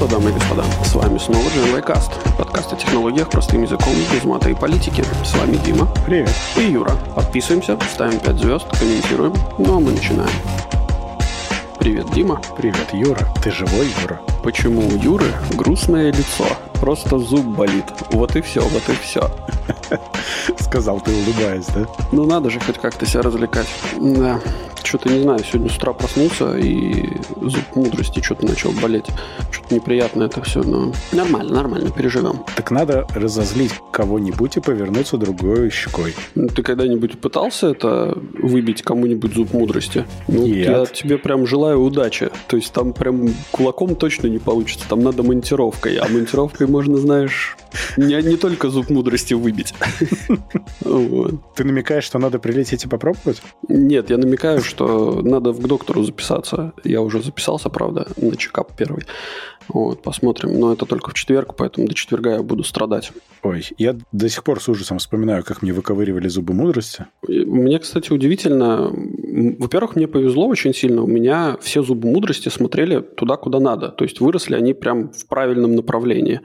что, дамы и господа, с вами снова Cast, подкаст о технологиях простым языком, без мата и политики. С вами Дима. Привет. И Юра. Подписываемся, ставим 5 звезд, комментируем. Ну а мы начинаем. Привет, Дима. Привет, Юра. Ты живой, Юра? Почему у Юры грустное лицо? Просто зуб болит. Вот и все, вот и все. Сказал ты, улыбаясь, да? Ну надо же хоть как-то себя развлекать. Да. Что-то не знаю, сегодня с утра проснулся и зуб мудрости что-то начал болеть. Что-то неприятно это все, но нормально, нормально, переживем. Так надо разозлить кого-нибудь и повернуться другой щекой. Ну, Ты когда-нибудь пытался это выбить кому-нибудь зуб мудрости? Ну, Нет. я тебе прям желаю удачи. То есть там прям кулаком точно не получится. Там надо монтировкой. А монтировкой можно, знаешь, не, не только зуб мудрости выбить. Вот. Ты намекаешь, что надо прилететь и попробовать? Нет, я намекаю, что надо к доктору записаться. Я уже записался, правда, на чекап первый. Вот, посмотрим. Но это только в четверг, поэтому до четверга я буду страдать. Ой, я до сих пор с ужасом вспоминаю, как мне выковыривали зубы мудрости. Мне, кстати, удивительно. Во-первых, мне повезло очень сильно. У меня все зубы мудрости смотрели туда, куда надо. То есть выросли они прям в правильном направлении.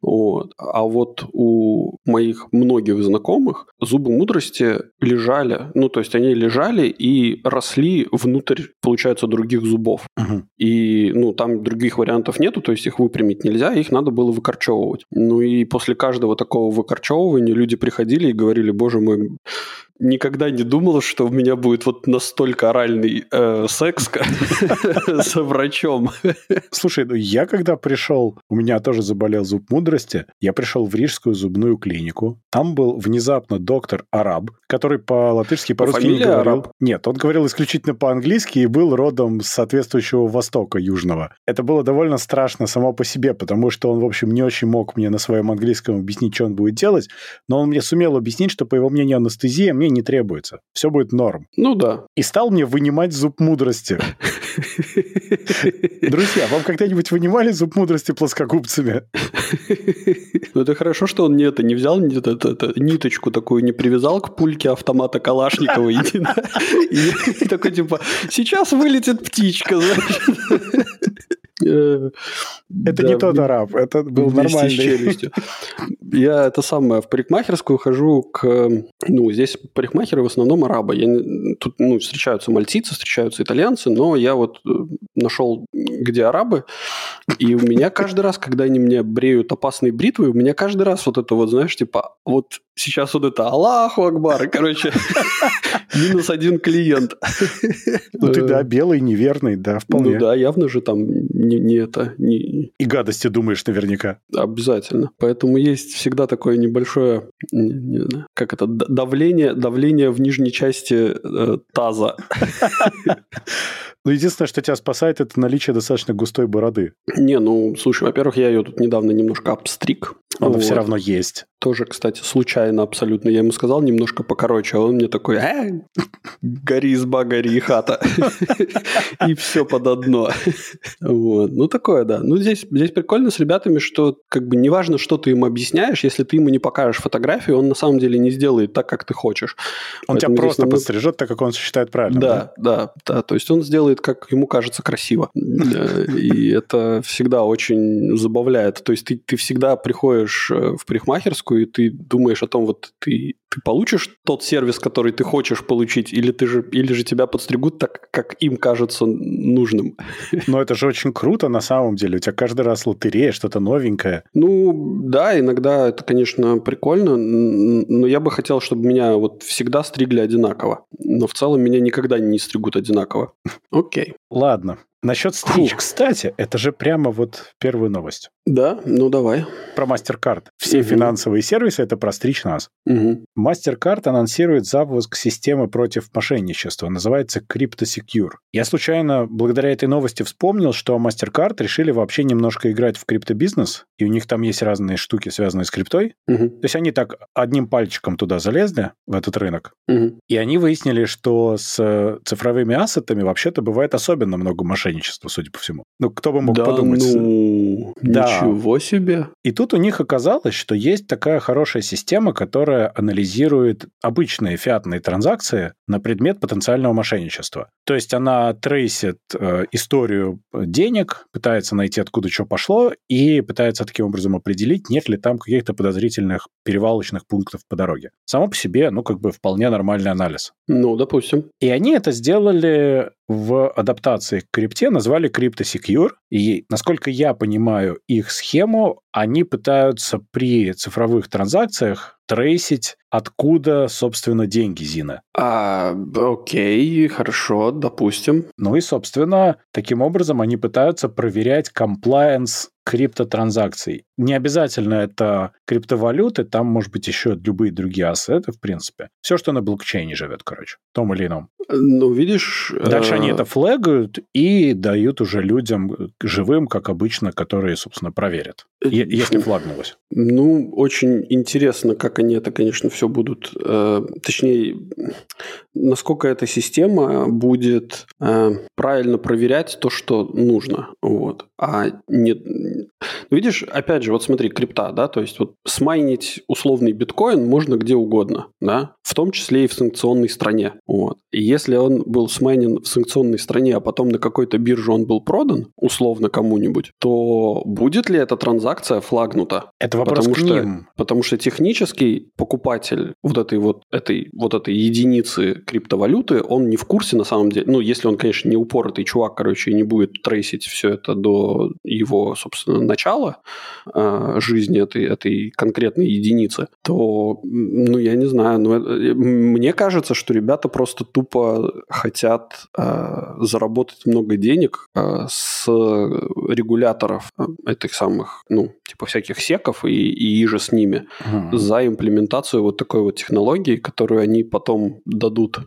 Вот. А вот у моих многих знакомых зубы мудрости лежали, ну, то есть они лежали и росли внутрь, получается, других зубов. Мгм. И, ну, там других вариантов нету, то есть их выпрямить нельзя, их надо было выкорчевывать. Ну и после каждого такого выкорчевывания люди приходили и говорили, боже мой, никогда не думал, что у меня будет вот настолько оральный э, секс с врачом. Слушай, ну я когда пришел, у меня тоже заболел зуб мудрости, я пришел в Рижскую зубную клинику. Там был внезапно доктор Араб, который по-латышски, по-русски не говорил. Нет, он говорил исключительно по-английски и был родом с соответствующего Востока Южного. Это было довольно страшно само по себе, потому что он, в общем, не очень мог мне на своем английском объяснить, что он будет делать, но он мне сумел объяснить, что, по его мнению, анестезия мне не требуется. Все будет норм. Ну да. И стал мне вынимать зуб мудрости. Друзья, вам когда-нибудь вынимали зуб мудрости плоскогубцами? Ну это хорошо, что он не это не взял, не это- это- ниточку такую не привязал к пульке автомата Калашникова и, такой типа, сейчас вылетит птичка, Это да, не тот араб, это был нормальный. челюстью. Я это самое в парикмахерскую хожу к... Ну, здесь парикмахеры в основном арабы. Я тут, ну, встречаются мальтийцы, встречаются итальянцы, но я вот э, нашел, где арабы, и у меня каждый раз, когда они мне бреют опасной бритвой, у меня каждый раз вот это вот, знаешь, типа, вот сейчас вот это Аллаху Акбар, короче, минус один клиент. Ну ты, да, белый, неверный, да, вполне. Ну да, явно же там не, не это, не, И гадости думаешь наверняка. Обязательно. Поэтому есть всегда такое небольшое, не, не знаю, как это, давление, давление в нижней части э, таза. Ну, единственное, что тебя спасает, это наличие достаточно густой бороды. Не, ну, слушай, во-первых, я ее тут недавно немножко обстриг. Она Вот. все равно есть. Тоже, кстати, случайно абсолютно. Я ему сказал немножко покороче, а он мне такой, э, гори изба, гори хата. И все под одно. Вот. Ну, такое, да. Ну, здесь, здесь прикольно с ребятами, что как бы неважно, что ты им объясняешь, если ты ему не покажешь фотографию, он на самом деле не сделает так, как ты хочешь. Он Поэтому тебя просто намного- подстрижет так, как он считает правильным. Да, да, да. То есть он сделает, как ему кажется, красиво. Э, И это всегда очень забавляет. То есть ты, ты всегда приходишь э, в парикмахерскую, и ты думаешь о том, вот ты, ты получишь тот сервис, который ты хочешь получить, или, ты же, или же тебя подстригут так, как им кажется нужным. Но это же очень круто на самом деле. У тебя каждый раз лотерея, что-то новенькое. Ну, да, иногда это, конечно, прикольно, но я бы хотел, чтобы меня вот всегда стригли одинаково. Но в целом меня никогда не стригут одинаково. Окей. Ладно. Насчет стричь, Фух. кстати, это же прямо вот первая новость. Да, ну давай. Про MasterCard. Все Мгм. финансовые сервисы – это про стричь нас. Мгм. MasterCard анонсирует запуск системы против мошенничества. Называется CryptoSecure. Я случайно, благодаря этой новости, вспомнил, что MasterCard решили вообще немножко играть в криптобизнес, и у них там есть разные штуки, связанные с криптой. Мгм. То есть они так одним пальчиком туда залезли, в этот рынок, Мгм. и они выяснили, что с э, цифровыми ассетами вообще-то бывает особенно много мошенничества, судя по всему. Ну, кто бы мог да подумать. ну, Да. ничего себе. И тут у них оказалось, что есть такая хорошая система, которая анализирует обычные фиатные транзакции на предмет потенциального мошенничества. То есть она трейсит э, историю денег, пытается найти, откуда что пошло, и пытается таким образом определить, нет ли там каких-то подозрительных перевалочных пунктов по дороге. Само по себе, ну, как бы вполне нормальный анализ. Ну, допустим. И они это сделали в адаптации к крипте назвали CryptoSecure. И, насколько я понимаю их схему, они пытаются при цифровых транзакциях трейсить, откуда, собственно, деньги Зина. А, окей, хорошо, допустим. Ну и, собственно, таким образом они пытаются проверять комплайенс криптотранзакций. Не обязательно это криптовалюты, там, может быть, еще любые другие ассеты, в принципе. Все, что на блокчейне живет, короче, в том или ином. Ну, видишь... Дальше они э, это флегают и дают уже людям живым, как обычно, которые, собственно, проверят, э, если флагнулось. Ну, очень интересно, как они это, конечно, все будут... Э, точнее, насколько эта система будет правильно проверять то, что нужно. Вот. А не, ну, видишь, опять же, вот смотри, крипта, да, то есть вот смайнить условный биткоин можно где угодно, да, в том числе и в санкционной стране, вот. И если он был смайнен в санкционной стране, а потом на какой-то бирже он был продан, условно кому-нибудь, то будет ли эта транзакция флагнута? Это вопрос потому к что, ним. Потому что технический покупатель вот этой вот этой вот этой единицы криптовалюты, он не в курсе на самом деле, ну, если он, конечно, не упоротый чувак, короче, и не будет трейсить все это до его, собственно, начала э, жизни этой, этой конкретной единицы, то, ну, я не знаю, но это, э, мне кажется, что ребята просто тупо хотят э, заработать много денег э, с регуляторов э, этих самых, ну, типа всяких секов и, и иже с ними угу. за имплементацию вот такой вот технологии, которую они потом дадут.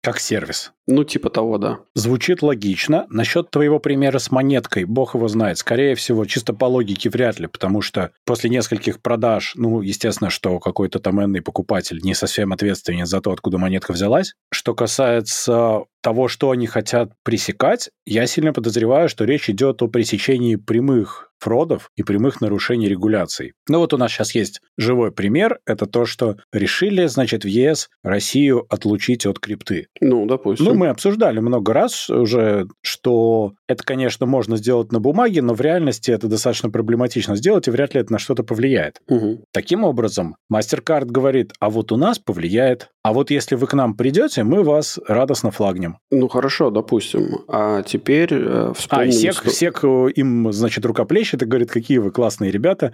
Как сервис. Ну, типа того, да. Звучит логично. Насчет твоего примера с монеткой, бог его знает. Скорее всего, чисто по логике вряд ли, потому что после нескольких продаж, ну, естественно, что какой-то там энный покупатель не совсем ответственен за то, откуда монетка взялась. Что касается того, что они хотят пресекать, я сильно подозреваю, что речь идет о пресечении прямых фродов и прямых нарушений регуляций. Ну вот у нас сейчас есть живой пример. Это то, что решили, значит, в ЕС Россию отлучить от крипты. Ну, допустим. Ну, мы обсуждали много раз уже, что это, конечно, можно сделать на бумаге, но в реальности это достаточно проблематично сделать, и вряд ли это на что-то повлияет. Угу. Таким образом, MasterCard говорит, а вот у нас повлияет. А вот если вы к нам придете, мы вас радостно флагнем. Ну, хорошо, допустим. А теперь э, вспомним... А, СЕК, что... СЕК им, значит, рукоплещет и говорит, какие вы классные ребята,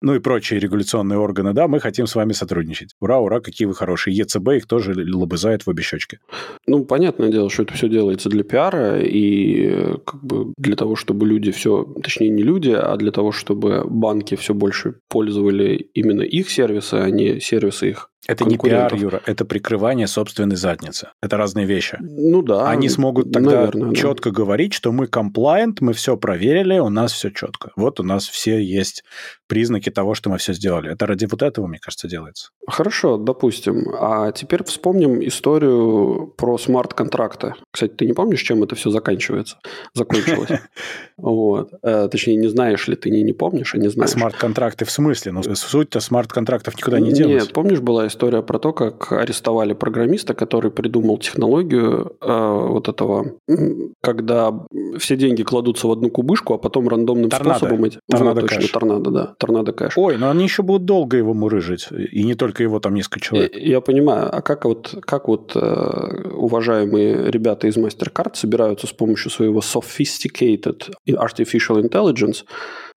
ну и прочие регуляционные органы, да, мы хотим с вами сотрудничать. Ура, ура, какие вы хорошие. ЕЦБ их тоже лобызает в обе щечки. Ну, понятное дело, что это все делается для пиара и э, как бы для того, чтобы люди все, точнее не люди, а для того, чтобы банки все больше пользовали именно их сервисы, а не сервисы их это не пиар, Юра, это прикрывание собственной задницы. Это разные вещи. Ну да. Они смогут тогда наверное, четко да. говорить, что мы compliant, мы все проверили, у нас все четко. Вот у нас все есть признаки того, что мы все сделали. Это ради вот этого, мне кажется, делается. Хорошо, допустим. А теперь вспомним историю про смарт-контракты. Кстати, ты не помнишь, чем это все заканчивается? Закончилось. Вот. Э, точнее, не знаешь ли ты, не, помнишь, а не знаешь. Смарт-контракты в смысле? Ну, суть-то смарт-контрактов никуда не делалась. Нет, помнишь, была история про то, как арестовали программиста, который придумал технологию э, вот этого, когда все деньги кладутся в одну кубышку, а потом рандомным торнадо. способом... Торнадо вот, точно, торнадо, да. Торнадо кэш. Ой, но они еще будут долго его мурыжить. И не только его, там несколько человек. Я, я понимаю. А как вот, как вот э, уважаемые ребята из MasterCard собираются с помощью своего sophisticated artificial intelligence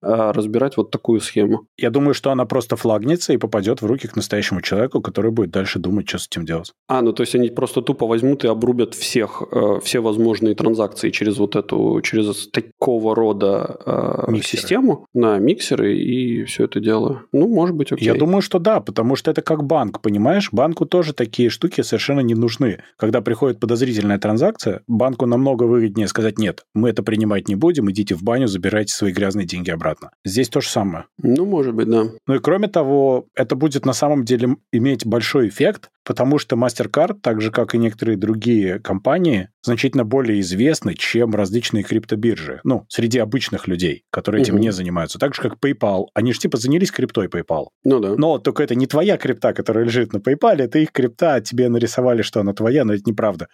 разбирать вот такую схему. Я думаю, что она просто флагнется и попадет в руки к настоящему человеку, который будет дальше думать, что с этим делать. А, ну то есть они просто тупо возьмут и обрубят всех, э, все возможные транзакции через вот эту, через такого рода э, систему на миксеры и все это дело. Ну, может быть, окей. Я думаю, что да, потому что это как банк, понимаешь? Банку тоже такие штуки совершенно не нужны. Когда приходит подозрительная транзакция, банку намного выгоднее сказать, нет, мы это принимать не будем, идите в баню, забирайте свои грязные деньги обратно обратно. Здесь то же самое. Ну, может быть, да. Ну и кроме того, это будет на самом деле иметь большой эффект, потому что MasterCard, так же как и некоторые другие компании, значительно более известны, чем различные криптобиржи. Ну, среди обычных людей, которые этим угу. не занимаются. Так же, как PayPal. Они же типа занялись криптой PayPal. Ну да. Но только это не твоя крипта, которая лежит на PayPal, это их крипта, тебе нарисовали, что она твоя, но это неправда.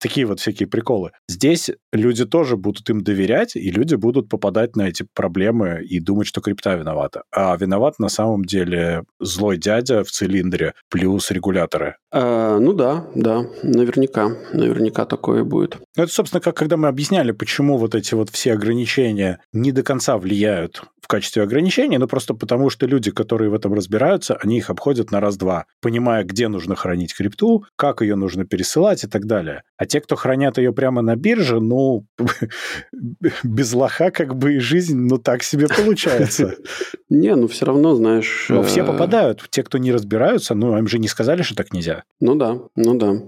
Такие вот всякие приколы. Здесь люди тоже будут им доверять, и люди будут попадать на эти проблемы и думать, что крипта виновата. А виноват на самом деле злой дядя в цилиндре плюс регуляторы. А, ну да, да, наверняка. Наверняка такое будет. Ну, это, собственно, как когда мы объясняли, почему вот эти вот все ограничения не до конца влияют в качестве ограничений, но просто потому, что люди, которые в этом разбираются, они их обходят на раз-два, понимая, где нужно хранить крипту, как ее нужно пересылать и так далее. А те, кто хранят ее прямо на бирже, ну, без лоха как бы и жизнь, ну, так себе получается. Не, ну, все равно, знаешь... Но все э, попадают. Те, кто не разбираются, ну, им же не сказали, что так нельзя. Ну да, ну да.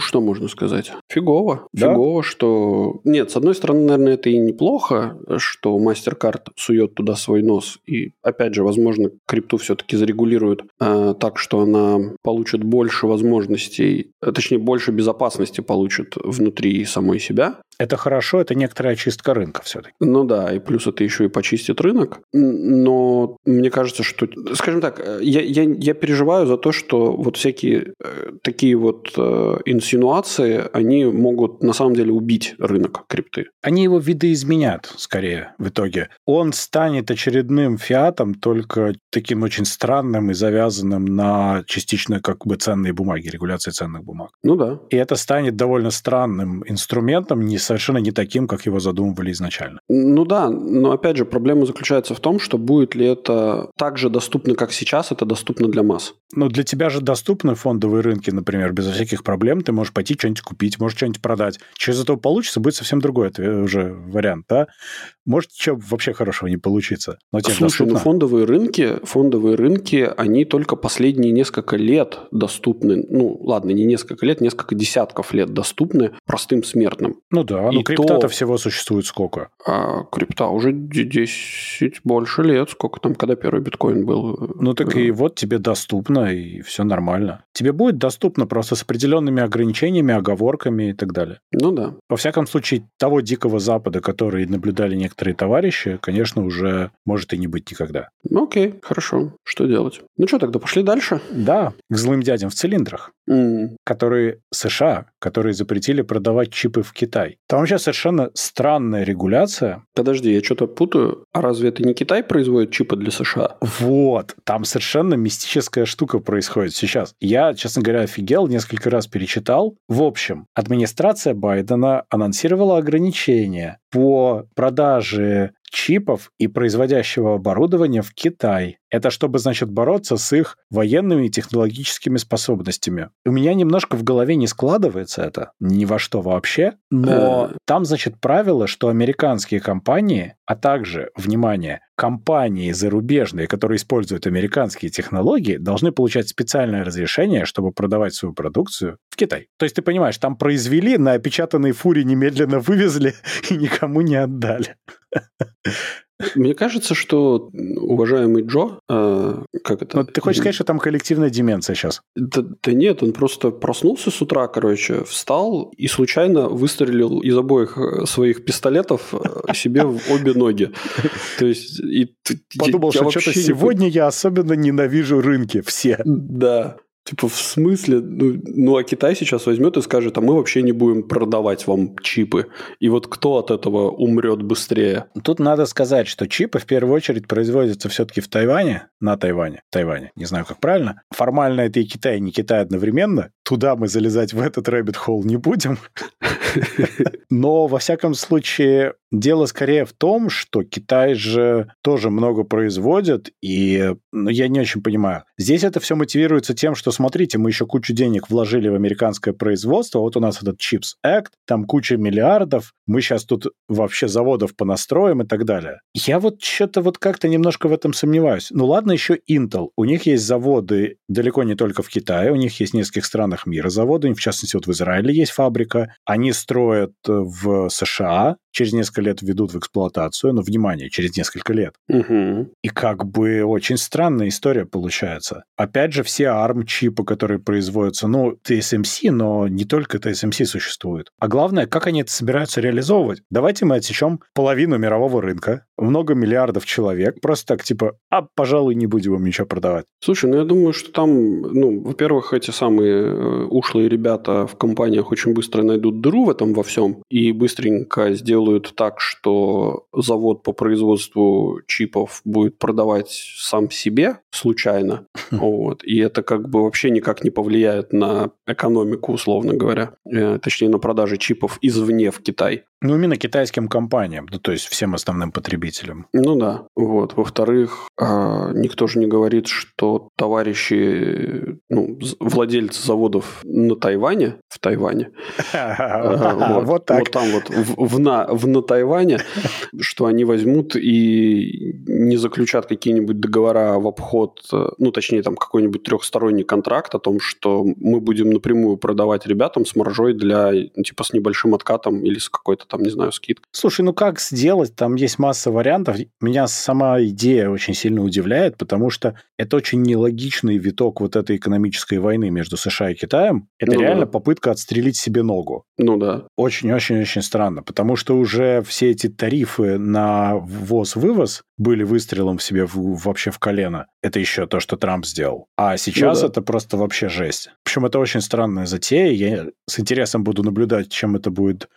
Что можно сказать? Фигово. Фигово, что... Нет, с одной стороны, наверное, это и неплохо, что MasterCard сует туда свой нос. И, опять же, возможно, крипту все-таки зарегулируют э, так, что она получит больше возможностей, э, точнее, больше безопасности получит внутри самой себя. Это хорошо, это некоторая очистка рынка все-таки. Ну да, и плюс это еще и почистит рынок. Но мне кажется, что, скажем так, э, я, я, я переживаю за то, что вот всякие э, такие вот э, инсинуации, они могут на самом деле убить рынок крипты. Они его видоизменят, скорее, в итоге. Он станет очередным фиатом, только таким очень странным и завязанным на частично как бы ценные бумаги, регуляции ценных бумаг. Ну да. И это станет довольно странным инструментом, не совершенно не таким, как его задумывали изначально. Ну да, но опять же, проблема заключается в том, что будет ли это так же доступно, как сейчас, это доступно для масс. Ну, для тебя же доступны фондовые рынки, например, без всяких проблем. Ты можешь пойти что-нибудь купить, можешь что-нибудь продать. Что из этого получится, будет совсем другой это уже вариант, да? Может, что вообще хорошего не получится. Но Слушай, доступно... ну фондовые рынки, фондовые рынки, они только последние несколько лет доступны. Ну, ладно, не несколько лет, несколько десятков лет доступны простым смертным. Ну да, но ну крипта-то то... всего существует сколько? А крипта уже 10 больше лет. Сколько там, когда первый биткоин был? Ну так и вот тебе доступно, и все нормально. Тебе будет доступно просто с определенными ограничениями, оговорками и так далее. Ну да. Во всяком случае, того дикого запада, который наблюдали некоторые товарищи, конечно, уже может и не быть никогда. Ну окей, хорошо. Что делать? Ну что, тогда пошли дальше? Да, к злым дядям в цилиндрах, mm. которые США, которые запретили продавать чипы в Китай. Там вообще совершенно странная регуляция. Подожди, я что-то путаю. А разве это не Китай производит чипы для США? Вот. Там совершенно мистическая штука происходит сейчас. Я, честно говоря, офигел, несколько раз перечитал. В общем, администрация Байдена анонсировала ограничения по продаже чипов и производящего оборудования в Китай. Это чтобы, значит, бороться с их военными и технологическими способностями. У меня немножко в голове не складывается это, ни во что вообще, но там, значит, правило, что американские компании, а также, внимание, компании зарубежные, которые используют американские технологии, должны получать специальное разрешение, чтобы продавать свою продукцию в Китай. То есть ты понимаешь, там произвели, на опечатанной фуре немедленно вывезли и никому не отдали. Мне кажется, что уважаемый Джо, э, как это? Ну, ты хочешь сказать, что там коллективная деменция сейчас? Да, да нет, он просто проснулся с утра, короче, встал и случайно выстрелил из обоих э, своих пистолетов э, себе в обе ноги. То есть и подумал, что что-то сегодня я особенно ненавижу рынки все. Да. Типа, в смысле? Ну, ну, а Китай сейчас возьмет и скажет, а мы вообще не будем продавать вам чипы. И вот кто от этого умрет быстрее? Тут надо сказать, что чипы в первую очередь производятся все-таки в Тайване, на Тайване, Тайване, не знаю, как правильно. Формально это и Китай, и не Китай одновременно. Туда мы залезать в этот rabbit hole не будем. Но, во всяком случае, дело скорее в том, что Китай же тоже много производит, и ну, я не очень понимаю. Здесь это все мотивируется тем, что, смотрите, мы еще кучу денег вложили в американское производство, вот у нас этот Chips Act, там куча миллиардов, мы сейчас тут вообще заводов понастроим и так далее. Я вот что-то вот как-то немножко в этом сомневаюсь. Ну ладно, еще Intel. У них есть заводы далеко не только в Китае, у них есть в нескольких странах мира заводы, в частности, вот в Израиле есть фабрика. Они строят в США, через несколько лет введут в эксплуатацию, но, внимание, через несколько лет. Угу. И как бы очень странная история получается. Опять же, все ARM-чипы, которые производятся, ну, TSMC, но не только TSMC существует. А главное, как они это собираются реализовывать. Давайте мы отсечем половину мирового рынка, много миллиардов человек, просто так типа, а, пожалуй, не будем им ничего продавать. Слушай, ну я думаю, что там, ну, во-первых, эти самые э, ушлые ребята в компаниях очень быстро найдут дыру в этом во всем и быстренько сделают так, что завод по производству чипов будет продавать сам себе случайно. Вот. И это как бы вообще никак не повлияет на экономику, условно говоря. Э, точнее, на продажи чипов извне в Китай. Ну, именно китайским компаниям, ну, то есть всем основным потребителям. Ну да. Вот. Во-вторых, а, никто же не говорит, что товарищи, ну, владельцы заводов на Тайване, в Тайване, вот так. Вот там вот, в в на Тайване, что они возьмут и не заключат какие-нибудь договора в обход, ну, точнее, там какой-нибудь трехсторонний контракт о том, что мы будем напрямую продавать ребятам с маржой для, типа, с небольшим откатом или с какой-то там, не знаю, скидкой. Слушай, ну как сделать? Там есть масса вариантов. Меня сама идея очень сильно удивляет, потому что это очень нелогичный виток вот этой экономической войны между США и Китаем. Это ну, реально да. попытка отстрелить себе ногу. Ну да. Очень-очень-очень странно, потому что уже все эти тарифы на ввоз-вывоз были выстрелом в себе в, вообще в колено. Это еще то, что Трамп сделал. А сейчас ну, да. это просто вообще жесть. Общем, это очень странная затея. Я с интересом буду наблюдать, чем это будет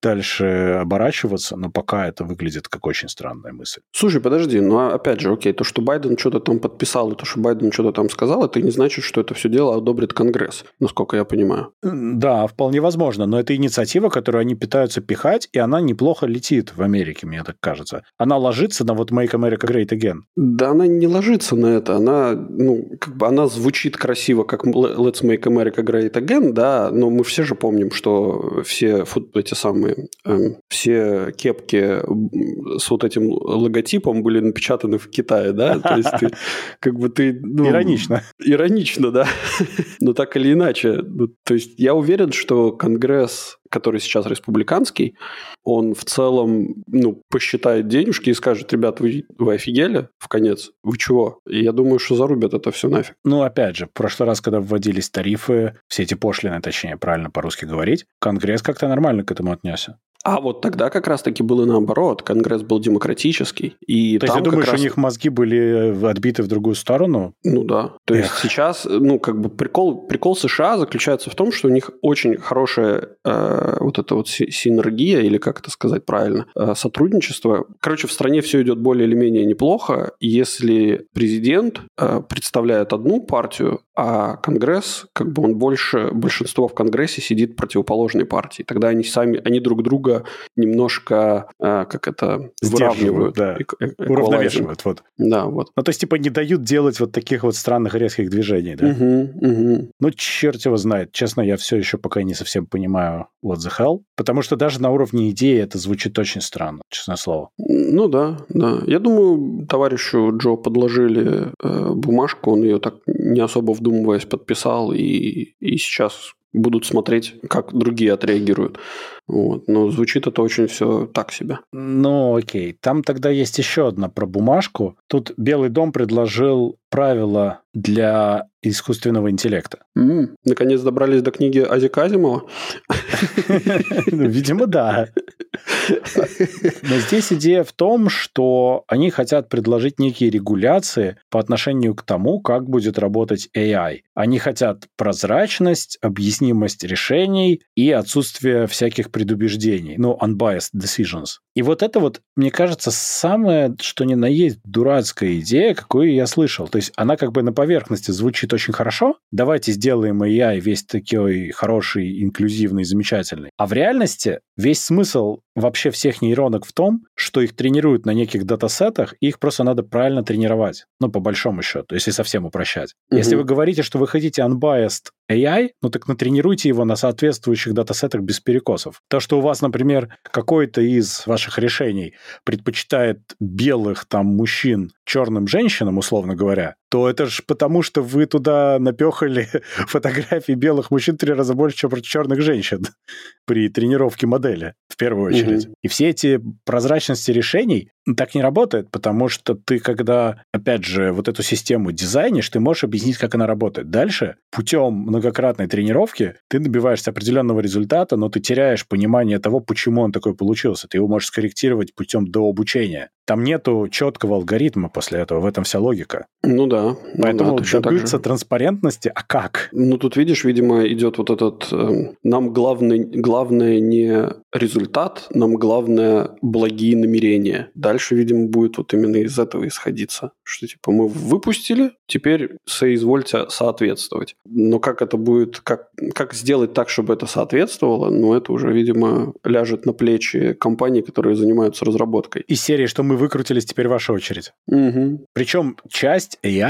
дальше оборачиваться, но пока это выглядит как очень странная мысль. Слушай, подожди, ну а опять же, окей, то, что Байден что-то там подписал, и то, что Байден что-то там сказал, это не значит, что это все дело одобрит Конгресс, насколько я понимаю. Да, вполне возможно, но это инициатива, которую они пытаются пихать, и она неплохо летит в Америке, мне так кажется. Она ложится на вот Make America Great Again. Да, она не ложится на это, она, ну, как бы она звучит красиво, как Let's Make America Great Again, да, но мы все же помним, что все эти самые, эм, все кепки с вот этим логотипом были напечатаны в Китае, да, то есть ты, как бы ты... Ну, иронично. Иронично, да, но так или иначе. Ну, то есть я уверен, что Конгресс который сейчас республиканский, он в целом, ну, посчитает денежки и скажет, ребят, вы, вы офигели в конец? Вы чего? И я думаю, что зарубят это все нафиг. Ну, опять же, в прошлый раз, когда вводились тарифы, все эти пошлины, точнее, правильно по-русски говорить, Конгресс как-то нормально к этому отнесся. А вот тогда как раз-таки было наоборот. Конгресс был демократический. И То есть ты думаешь, раз... у них мозги были отбиты в другую сторону? Ну да. То Эх. есть сейчас, ну, как бы прикол, прикол США заключается в том, что у них очень хорошая э, вот эта вот синергия, или как это сказать правильно, э, сотрудничество. Короче, в стране все идет более или менее неплохо. Если президент э, представляет одну партию, а Конгресс, как бы он больше, большинство в Конгрессе сидит противоположной партии. Тогда они сами, они друг друга немножко, э, как это, выравнивают. Да. Уравновешивают, вот. Да, вот. Ну, то есть, типа, не дают делать вот таких вот странных резких движений, да? Угу, угу. Ну, черт его знает. Честно, я все еще пока не совсем понимаю what the hell, потому что даже на уровне идеи это звучит очень странно, честное слово. Ну да, да. Я думаю, товарищу Джо подложили э, бумажку, он ее так не особо вдумываясь подписал, и, и сейчас будут смотреть, как другие отреагируют. Вот. Но звучит это очень все так себе. Ну, окей. Там тогда есть еще одна про бумажку. Тут Белый дом предложил правила для искусственного интеллекта. Mm, наконец добрались до книги Азика Азимова? Ну, видимо, да. Но здесь идея в том, что они хотят предложить некие регуляции по отношению к тому, как будет работать AI. Они хотят прозрачность, объяснимость решений и отсутствие всяких предубеждений, ну, unbiased decisions. И вот это вот, мне кажется, самое, что ни на есть, дурацкая идея, какую я слышал. То есть она как бы на поверхности звучит очень хорошо. Давайте сделаем AI весь такой хороший, инклюзивный, замечательный. А в реальности весь смысл вообще всех нейронок в том, что их тренируют на неких датасетах, и их просто надо правильно тренировать. Ну, по большому счету, если совсем упрощать. Угу. Если вы говорите, что вы хотите unbiased AI, ну так натренируйте его на соответствующих датасетах без перекосов. То, что у вас, например, какой-то из ваших решений предпочитает белых там мужчин черным женщинам, условно говоря, то это же потому, что вы туда напехали фотографии белых мужчин три раза больше, чем черных женщин при тренировке модели, в первую очередь. Угу. И все эти прозрачности решений так не работает, потому что ты, когда, опять же, вот эту систему дизайнишь, ты можешь объяснить, как она работает. Дальше, путем многократной тренировки, ты добиваешься определенного результата, но ты теряешь понимание того, почему он такой получился. Ты его можешь скорректировать путем дообучения. Там нету четкого алгоритма после этого, в этом вся логика. Ну да. Поэтому ну да, добиться транспарентности, а как? Ну тут, видишь, видимо, идет вот этот... Э, нам главный, главное не результат, нам главное благие намерения. Дальше, видимо, будет вот именно из этого исходиться. Что типа мы выпустили, теперь соизвольте соответствовать. Но как это будет, как, как сделать так, чтобы это соответствовало, ну это уже, видимо, ляжет на плечи компаний, которые занимаются разработкой. Из серии, что мы выкрутились, теперь ваша очередь. Угу. Причем часть AI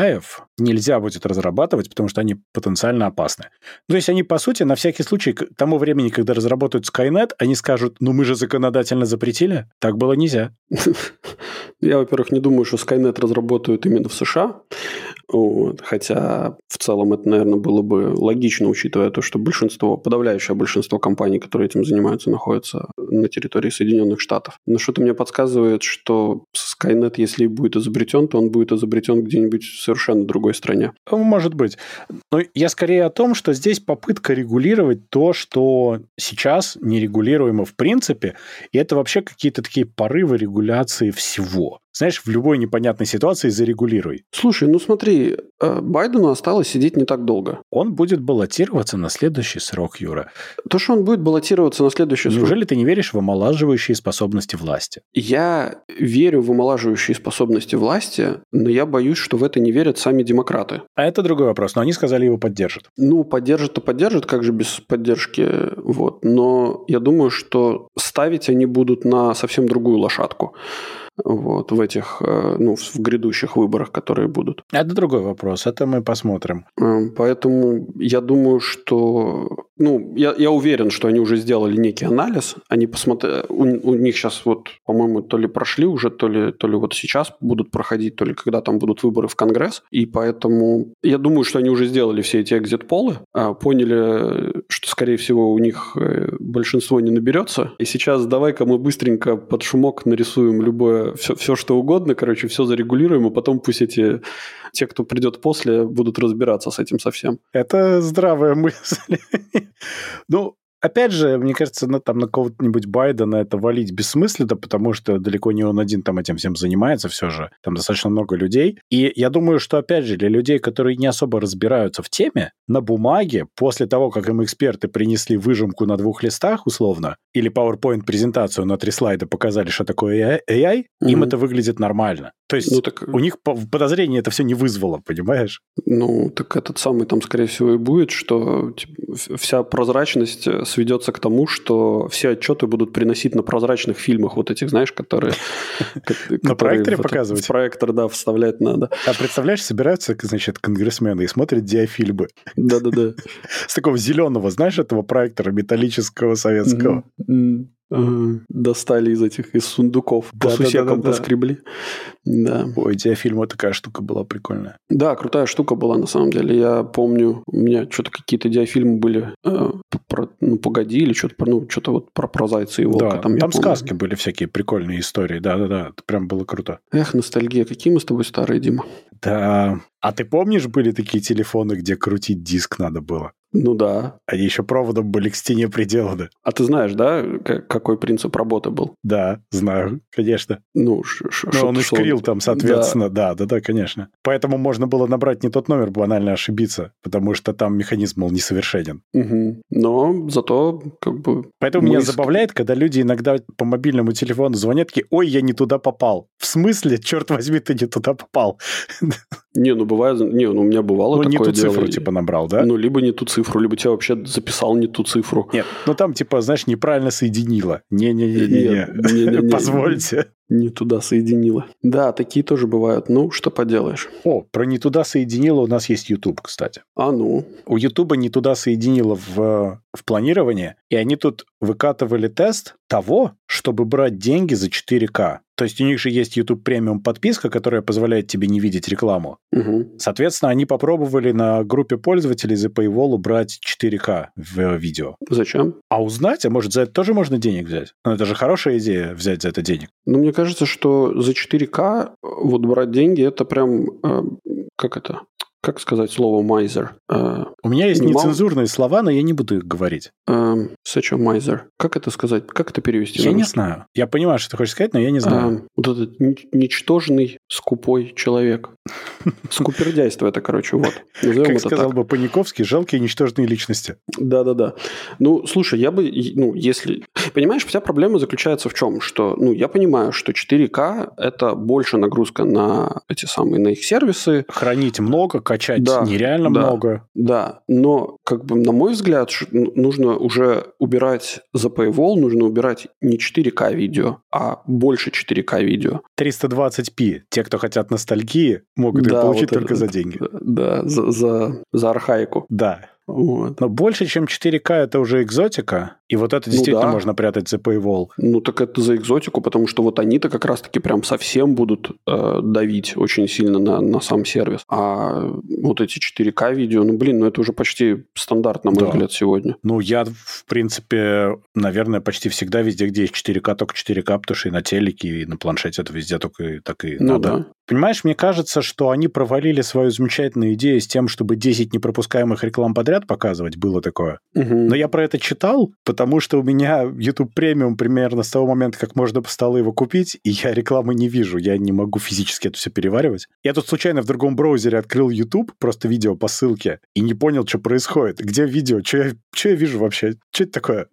нельзя будет разрабатывать, потому что они потенциально опасны. Ну, то есть они, по сути, на всякий случай, к тому времени, когда разработают Skynet, они скажут, ну мы же законодательно запретили. Так было нельзя. Я, во-первых, не думаю, что Skynet разработают именно в США. Вот. Хотя в целом это, наверное, было бы логично, учитывая то, что большинство, подавляющее большинство компаний, которые этим занимаются, находятся на территории Соединенных Штатов. Но что-то мне подсказывает, что Skynet, если и будет изобретен, то он будет изобретен где-нибудь совершенно другой стране. Может быть. Но я скорее о том, что здесь попытка регулировать то, что сейчас нерегулируемо в принципе, и это вообще какие-то такие порывы регуляции всего. Знаешь, в любой непонятной ситуации зарегулируй. Слушай, ну смотри, э, Байдену осталось сидеть не так долго. Он будет баллотироваться на следующий срок, Юра. То, что он будет баллотироваться на следующий Неужели срок... Неужели ты не веришь в омолаживающие способности власти? Я верю в омолаживающие способности власти, но я боюсь, что в это не верят сами демократы. А это другой вопрос, но они сказали, его поддержат. Ну, поддержат-то поддержат, как же без поддержки, вот. Но я думаю, что ставить они будут на совсем другую лошадку вот, в этих, э, ну, в грядущих выборах, которые будут. Это другой вопрос, это мы посмотрим. Э, поэтому я думаю, что, ну, я, я уверен, что они уже сделали некий анализ, они посмотрели, у, у них сейчас вот, по-моему, то ли прошли уже, то ли, то ли вот сейчас будут проходить, то ли когда там будут выборы в Конгресс, и поэтому я думаю, что они уже сделали все эти экзит-полы, а, поняли, что, скорее всего, у них э, большинство не наберется, и сейчас давай-ка мы быстренько под шумок нарисуем любое все, все что угодно, короче, все зарегулируем, и потом пусть эти, те, кто придет после, будут разбираться с этим совсем. Это здравая мысль. ну, Опять же, мне кажется, на, там, на кого-нибудь Байдена это валить бессмысленно, потому что далеко не он один там этим всем занимается все же. Там достаточно много людей. И я думаю, что, опять же, для людей, которые не особо разбираются в теме, на бумаге, после того, как им эксперты принесли выжимку на двух листах, условно, или PowerPoint-презентацию на три слайда показали, что такое AI, mm-hmm. им это выглядит нормально. То есть ну, так... у них подозрение это все не вызвало, понимаешь? Ну, так этот самый там, скорее всего, и будет, что вся прозрачность сведется к тому, что все отчеты будут приносить на прозрачных фильмах, вот этих, знаешь, которые... На проекторе показывать? Проектор, да, вставлять надо. А представляешь, собираются, значит, конгрессмены и смотрят диафильмы. Да-да-да. С такого зеленого, знаешь, этого проектора металлического советского. Ага. Достали из этих, из сундуков. Да, по сусекам да, да, поскребли. Да. Ой, диафильма такая штука была прикольная. Да, крутая штука была на самом деле. Я помню, у меня что-то какие-то диафильмы были э, про, ну, погоди, или что-то, ну, что-то вот про, про зайца и волка. Да, там, там сказки были всякие прикольные истории. Да-да-да, это прям было круто. Эх, ностальгия. Какие мы с тобой старые, Дима. Да. А ты помнишь, были такие телефоны, где крутить диск надо было? Ну да. Они еще проводом были к стене приделаны. А ты знаешь, да, какой принцип работы был? Да, знаю, конечно. Ну, Но он искрил там, соответственно, да. да, да, да, конечно. Поэтому можно было набрать не тот номер, банально ошибиться, потому что там механизм, мол, несовершенен. Угу. Но зато как бы... Поэтому меня забавляет, когда люди иногда по мобильному телефону звонят, такие, ой, я не туда попал. В смысле, черт возьми, ты не туда попал? Не, ну бывает, не, ну у меня бывало ну, такое не ту дело. цифру типа набрал, да? Ну, либо не ту цифру либо тебя вообще записал не ту цифру. Нет, ну там типа, знаешь, неправильно соединило. Не-не-не-не, позвольте. Не туда соединила. Да, такие тоже бывают. Ну, что поделаешь. О, про не туда соединила у нас есть YouTube, кстати. А ну? У YouTube не туда соединила в, в планирование, и они тут выкатывали тест того, чтобы брать деньги за 4К. То есть у них же есть YouTube премиум подписка, которая позволяет тебе не видеть рекламу. Угу. Соответственно, они попробовали на группе пользователей за Paywall брать 4К в видео. Зачем? А узнать, а может за это тоже можно денег взять? Ну, это же хорошая идея взять за это денег. Ну, мне кажется, что за 4К вот брать деньги, это прям, э, как это, как сказать слово майзер? Э, У меня есть не мал- нецензурные слова, но я не буду их говорить. э, a miser. Как это сказать? Как это перевести? Я не знаю. Я понимаю, что ты хочешь сказать, но я не знаю. Э, вот этот ни- ничтожный, скупой человек. Скупердяйство это, короче, вот. Назовем как сказал бы Паниковский, жалкие ничтожные личности. Да-да-да. Ну, слушай, я бы, ну, если... Понимаешь, вся проблема заключается в чем? Что, ну, я понимаю, что 4К – это больше нагрузка на эти самые, на их сервисы, Хранить много, качать Да, нереально да. много. Да, но, как бы, на мой взгляд, нужно уже убирать за Paywall, нужно убирать не 4К видео, а больше 4К видео. 320p. Те, кто хотят ностальгии, могут их Да, получить вот только это- за деньги. Да, за, за, за архаику. Да. Вот. Но больше, чем 4К, это уже экзотика. И вот это Ну действительно да. можно прятать за Paywall. Ну, так это за экзотику, потому что вот они-то как раз-таки прям совсем будут э, давить очень сильно на, на сам сервис. А вот эти 4К видео, ну, блин, ну это уже почти стандарт, на мой Да. взгляд, сегодня. Ну, я, в принципе, наверное, почти всегда везде, где есть 4К, только 4К, потому что и на телеке, и на планшете это везде только и- так и Ну надо. да. Понимаешь, мне кажется, что они провалили свою замечательную идею с тем, чтобы 10 непропускаемых реклам подряд показывать, было такое. Мгм. Но я про это читал, потому что у меня YouTube премиум примерно с того момента, как можно стало его купить, и я рекламы не вижу, я не могу физически это все переваривать. Я тут случайно в другом браузере открыл YouTube, просто видео по ссылке, и не понял, что происходит. Где видео? Что я, чё я вижу вообще? Что это такое?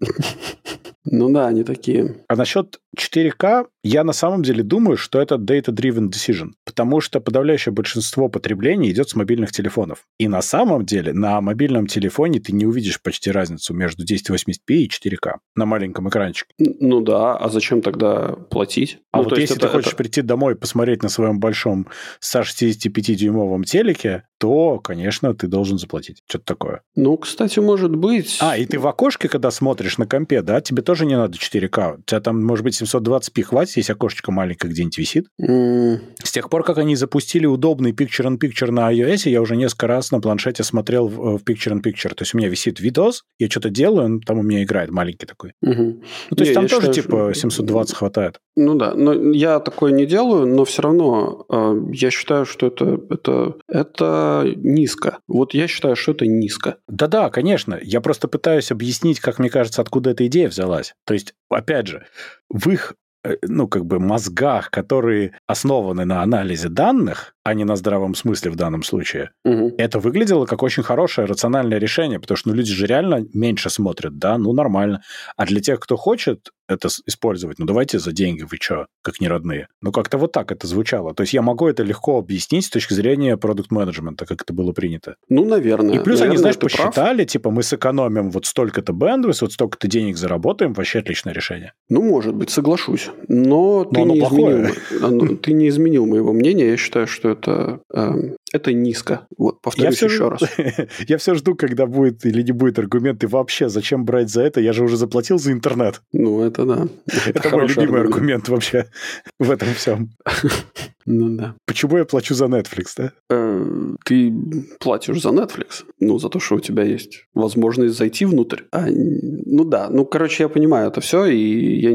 Ну да, они такие. А насчет 4К, я на самом деле думаю, что это data-driven decision, потому что подавляющее большинство потребления идет с мобильных телефонов. И на самом деле на мобильном телефоне ты не увидишь почти разницу между 1080p и 4К на маленьком экранчике. Ну да, а зачем тогда платить? А Ну, вот если ты это- хочешь это- прийти домой и посмотреть на своем большом 165-дюймовом телеке, то, конечно, ты должен заплатить. Что-то такое. Ну, кстати, может быть. А, и ты в окошке, когда смотришь на компе, да, тебе тоже не надо 4К. У тебя там, может быть, 720p хватит, если окошечко маленькое где-нибудь висит. М, С тех пор, как они запустили удобный Picture-in-Picture на iOS, я уже несколько раз на планшете смотрел в, Picture-in-Picture. То есть у меня висит видос, я что-то делаю, он там у меня играет маленький такой. мгм. Ну, то есть Не, там тоже считаю, типа что- 720 хватает. Ну да, но я такое не делаю, но все равно э, я считаю, что это, это, это низко. Вот я считаю, что это низко. Да-да, конечно. Я просто пытаюсь объяснить, как мне кажется, откуда эта идея взялась. То есть, опять же, в их э, ну, как бы мозгах, которые основаны на анализе данных, а не на здравом смысле в данном случае, Мгм. это выглядело как очень хорошее рациональное решение, потому что ну, люди же реально меньше смотрят, да, ну нормально. А для тех, кто хочет это использовать, ну давайте за деньги, вы что, как не родные. Ну как-то вот так это звучало. То есть я могу это легко объяснить с точки зрения продукт-менеджмента, как это было принято. Ну, наверное. И плюс они, Наверное, знаешь, ты прав. посчитали, типа, мы сэкономим вот столько-то бендвис, вот столько-то денег заработаем, вообще отличное решение. Ну, может быть, соглашусь. Но, ты, оно не изменил, ты не изменил моего мнения. Я считаю, что это, эм, это низко. Вот, повторюсь всё еще ж- раз. Я все жду, когда будет или не будет аргументы вообще, зачем брать за это, я же уже заплатил за интернет. Ну, это да. Это мой хороший любимый аргумент. аргумент вообще в этом всем. Ну, да. Почему я плачу за Netflix, да? Э, Ты платишь за Netflix, ну, за то, что у тебя есть возможность зайти внутрь. А, ну да, ну, короче, я понимаю это все, и я,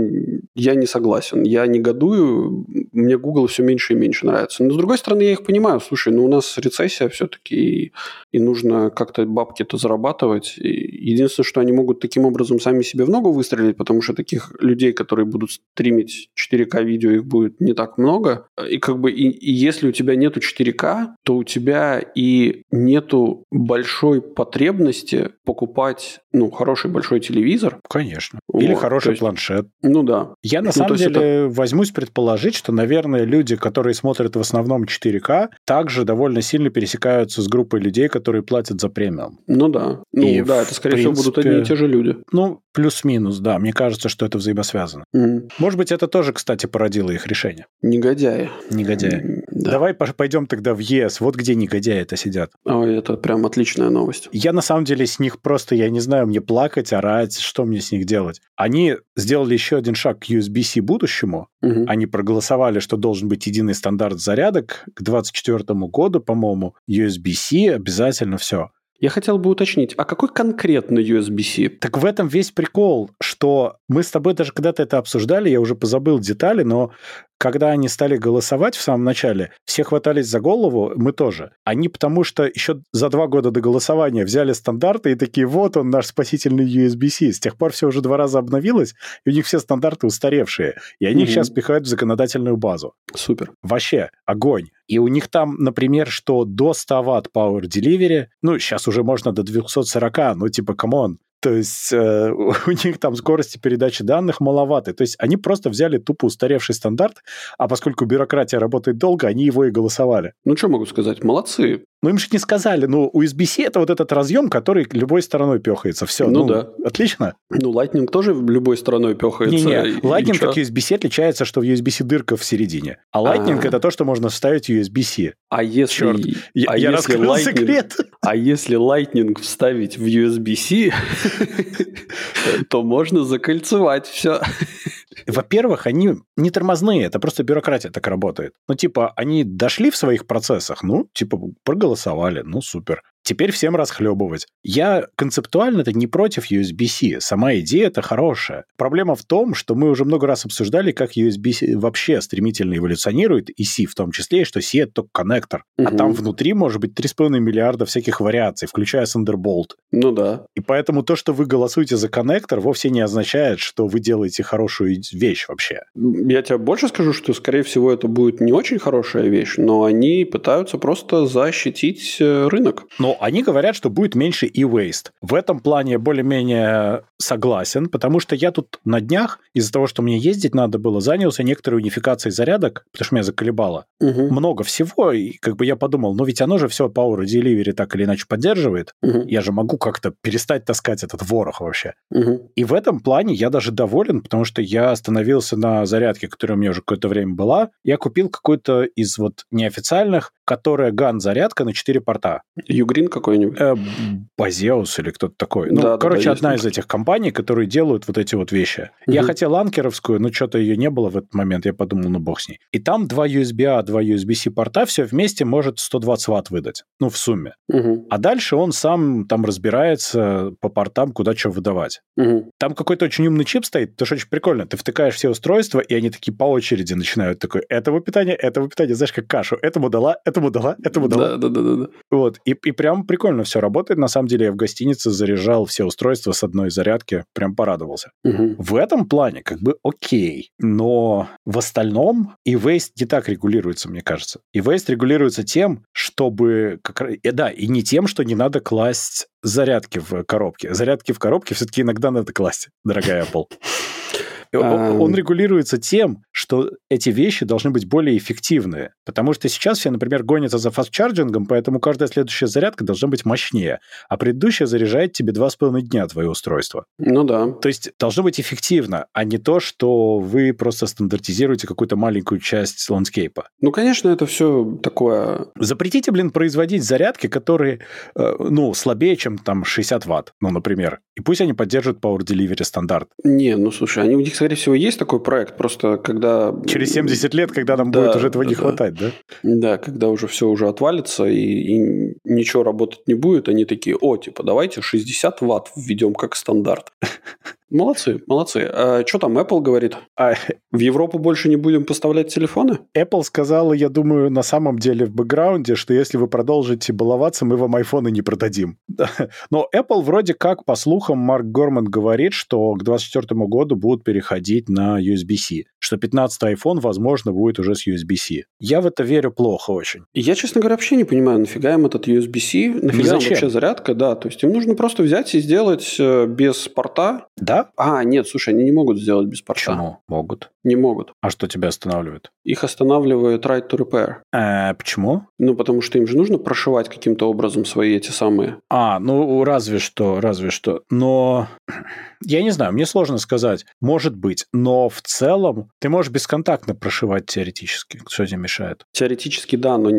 я не согласен. Я негодую, мне Google все меньше и меньше нравится. Но, с другой стороны, я их понимаю. Слушай, ну, у нас рецессия все-таки, и, и нужно как-то бабки-то зарабатывать. И единственное, что они могут таким образом сами себе в ногу выстрелить, потому что таких людей, которые будут стримить 4К видео, их будет не так много. И как бы, и, и если у тебя нету 4К, то у тебя и нету большой потребности покупать, ну, хороший большой телевизор. Конечно. Вот, Или хороший есть- планшет. Ну да. Я на Ну, самом деле возьмусь предположить, что, наверное, люди, которые смотрят в основном 4К, также довольно сильно пересекаются с группой людей, которые платят за премиум. Ну да. Ну И, да, это, скорее всего, будут одни и принципе, те же люди. Ну, Плюс-минус, да. Мне кажется, что это взаимосвязано. М, Может быть, это тоже, кстати, породило их решение. Негодяи. Негодяи. М, Да. Давай пойдем тогда в ЕС. Вот где негодяи-то сидят. Ой, это прям отличная новость. Я на самом деле с них просто, я не знаю, мне плакать, орать, что мне с них делать. Они сделали еще один шаг к USB-C будущему. Мгм. Они проголосовали, что должен быть единый стандарт зарядок к 2024 году, по-моему. USB-C обязательно все. Я хотел бы уточнить, а какой конкретно USB-C? Так в этом весь прикол, что мы с тобой даже когда-то это обсуждали, я уже позабыл детали, но когда они стали голосовать в самом начале, все хватались за голову, мы тоже. Они потому что еще за два года до голосования взяли стандарты и такие, вот он, наш спасительный USB-C. С тех пор все уже два раза обновилось, и у них все стандарты устаревшие. И они их Мгм. сейчас пихают в законодательную базу. Супер. Вообще, огонь. И у них там, например, что до 100 ватт Power Delivery, ну, сейчас уже можно до 240, ну, типа, come on. То есть э, у них там скорости передачи данных маловаты. То есть они просто взяли тупо устаревший стандарт, а поскольку бюрократия работает долго, они его и голосовали. Ну, что могу сказать? Молодцы. Но им же не сказали, ну, USB-C это вот этот разъем, который любой стороной пехается. Все, Ну да. Отлично. Ну, Lightning тоже любой стороной пехается. Не-не, Lightning как USB-C отличается, что в USB-C дырка в середине. А Lightning А. это то, что можно вставить в USB-C. А если, Чёрт, Я, а я если раскрыл Lightning- секрет. А если Lightning вставить в USB-C, то можно закольцевать все. Во-первых, они не тормозные, это просто бюрократия так работает. Ну, типа, они дошли в своих процессах, ну, типа, проголосовали, ну, супер. Теперь всем расхлебывать. Я концептуально-то не против USB-C. Сама идея это хорошая. Проблема в том, что мы уже много раз обсуждали, как USB-C вообще стремительно эволюционирует, и C в том числе, и что C это только коннектор. А Мгм. там внутри может быть 3,5 миллиарда всяких вариаций, включая Thunderbolt. Ну да. И поэтому то, что вы голосуете за коннектор, вовсе не означает, что вы делаете хорошую вещь вообще. Я тебе больше скажу, что, скорее всего, это будет не очень хорошая вещь, но они пытаются просто защитить э, рынок. Но они говорят, что будет меньше e-waste. В этом плане более-менее согласен, потому что я тут на днях, из-за того, что мне ездить надо было, занялся некоторой унификацией зарядок, потому что меня заколебало. Мгм. Много всего, и как бы я подумал, ну ведь оно же все Power Delivery так или иначе поддерживает. Мгм. Я же могу как-то перестать таскать этот ворох вообще. Мгм. И в этом плане я даже доволен, потому что я остановился на зарядке, которая у меня уже какое-то время была. Я купил какой-то из вот неофициальных, которая ган-зарядка на 4 порта. Югрин какой-нибудь. Э, Базеус или кто-то такой. Ну, Да, короче, да, одна из этих компаний, которые делают вот эти вот вещи. Я Мгм. хотел анкеровскую, но что-то ее не было в этот момент. Я подумал, ну бог с ней. И там два USB-A, два USB-C порта, все вместе может 120 ватт выдать. Ну, в сумме. Мгм. А дальше он сам там разбирается по портам, куда что выдавать. Мгм. Там какой-то очень умный чип стоит, потому что очень прикольно. Ты втыкаешь все устройства, и они такие по очереди начинают такой, этого питания, этого питания, знаешь, как кашу. Этому дала, этому дала, этому дала. Да, да, да, да. Вот. И, и прям прикольно все работает. На самом деле я в гостинице заряжал все устройства с одной зарядки. Прям порадовался. Мгм. В этом плане как бы окей. Но в остальном и waste не так регулируется, мне кажется. И waste регулируется тем, чтобы... Как... раз- э, Да, и не тем, что не надо класть зарядки в коробке. Зарядки в коробке все-таки иногда надо класть, дорогая Apple. Он- Ам. Он регулируется тем, что эти вещи должны быть более эффективные. Потому что сейчас все, например, гонятся за fast charging ом, поэтому каждая следующая зарядка должна быть мощнее. А предыдущая заряжает тебе 2,5 дня твое устройство. Ну да. То есть должно быть эффективно, а не то, что вы просто стандартизируете какую-то маленькую часть landscape а. Ну, конечно, это все такое... Запретите, блин, производить зарядки, которые, э, ну, слабее, чем там 60 ватт, ну, например. И пусть они поддерживают Power Delivery стандарт. Не, ну, слушай, они, у них, скорее всего, есть такой проект, просто когда... Через 70 лет, когда нам Да, будет уже этого не да. хватать, да? Да, когда уже все уже отвалится и, и ничего работать не будет, они такие, о, типа, давайте 60 ватт введем как стандарт. Молодцы, молодцы. А что там Apple говорит? А В Европу больше не будем поставлять телефоны? Apple сказала, я думаю, на самом деле в бэкграунде, что если вы продолжите баловаться, мы вам айфоны не продадим. Да. Но Apple вроде как, по слухам, Марк Горман говорит, что к 2024 году будут переходить на USB-C, что 15 iPhone, возможно, будет уже с USB-C. Я в это верю плохо очень. Я, честно говоря, вообще не понимаю, нафига им этот USB-C, нафига им вообще зарядка, да, то есть им нужно просто взять и сделать э, без порта, Да, порта? А, нет, слушай, они не могут сделать без порта. Почему? Могут. Не могут. А что тебя останавливает? Их останавливает right to repair. Э, почему? Ну, потому что им же нужно прошивать каким-то образом свои эти самые. А, ну, разве что, разве что. Но я не знаю, мне сложно сказать. Может быть, но в целом ты можешь бесконтактно прошивать теоретически. Что тебе мешает? Теоретически, да, но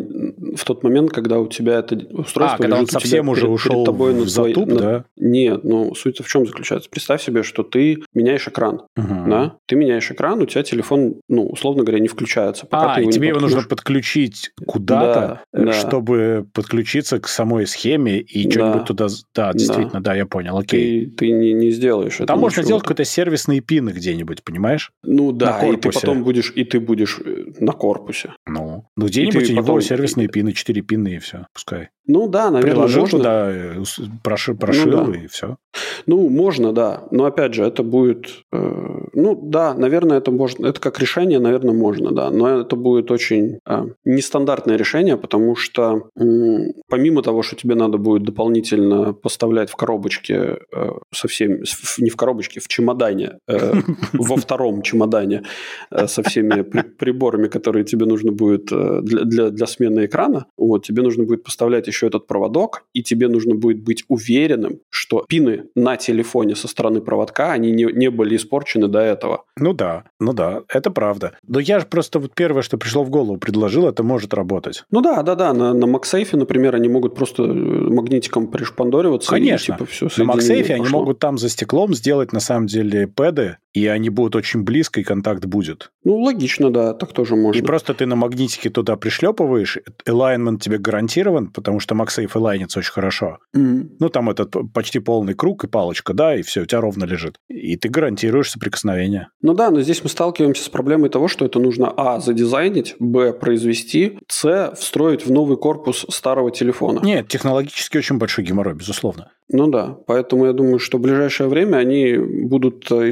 в тот момент, когда у тебя это устройство а, когда он совсем уже перед- ушел перед тобой в твоей- затуп, на- да? Нет, ну суть в чем заключается? Представь себе, что ты меняешь экран, Мгм. да? Ты меняешь экран, у тебя телефон, ну, условно говоря, не включается. Пока А, и его тебе его нужно подключить куда-то, Да, э, да. чтобы подключиться к самой схеме и что-нибудь Да. туда... Да, действительно, да, я понял, окей. Ты, ты не, не сделаешь это. Там можно сделать какой-то сервисные пины где-нибудь, понимаешь? Ну да, и ты потом будешь, и ты будешь э, на корпусе. Ну, ну где-нибудь у него сервисные пины, 4 пины и все, пускай. Ну да, наверное, Приложил можно. туда, э, ус- проши- прошил да. и все. Ну, можно, да. Но опять же, это будет. э, ну, да, наверное, это можно. Это как решение, наверное, можно, да. Но это будет очень э, нестандартное решение, потому что м, помимо того, что тебе надо будет дополнительно поставлять в коробочке э, со всеми, не в коробочке, в чемодане, э, во втором чемодане э, со всеми при- приборами, которые тебе нужно будет э, для, для, для смены экрана, вот, тебе нужно будет поставлять еще этот проводок, и тебе нужно будет быть уверенным, что пины на телефоне со стороны проводка, они не, не были испорчены до этого. Ну да, ну да, это правда. Но я же просто вот первое, что пришло в голову, предложил, это может работать. Ну да, да, да, на, на MagSafe, например, они могут просто э, магнитиком пришпандориваться. Конечно. И, типа, все, На MagSafe они могут там за стеклом сделать на самом деле пэды, и они будут очень близко, и контакт будет. Ну, логично, да, так тоже можно. И просто ты на магнитике туда пришлепываешь, alignment тебе гарантирован, потому что MagSafe элайнится очень хорошо. Мгм. Ну, там этот почти полный круг и палочка, да, и все, у тебя ровно лежит. И ты гарантируешь соприкосновение. Ну да, но здесь мы сталкиваемся с проблемой того, что это нужно а. задизайнить, б. произвести, с. встроить в новый корпус старого телефона. Нет, технологически очень большой геморрой, безусловно. Ну да, поэтому я думаю, что в ближайшее время они будут э,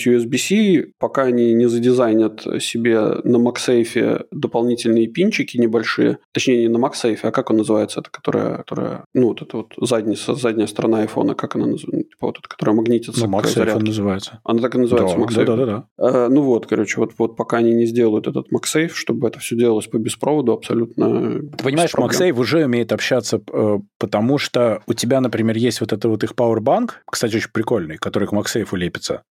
использовать USB-C, пока они не задизайнят себе на MagSafe дополнительные пинчики небольшие. Точнее, не на MagSafe, а как он называется? Это которая, которая ну, вот это вот задняя, задняя сторона айфона, как она называется? Типа вот эта, которая магнитится Ну, MagSafe он называется. Она так и называется, да, MagSafe. да, да, да. Э, Ну вот, короче, вот, вот пока они не сделают этот MagSafe, чтобы это все делалось по беспроводу абсолютно Ты понимаешь. MagSafe уже умеет общаться, э, потому что у тебя, например, есть вот это вот их Powerbank, кстати, очень прикольный, который к MagSafe лепится.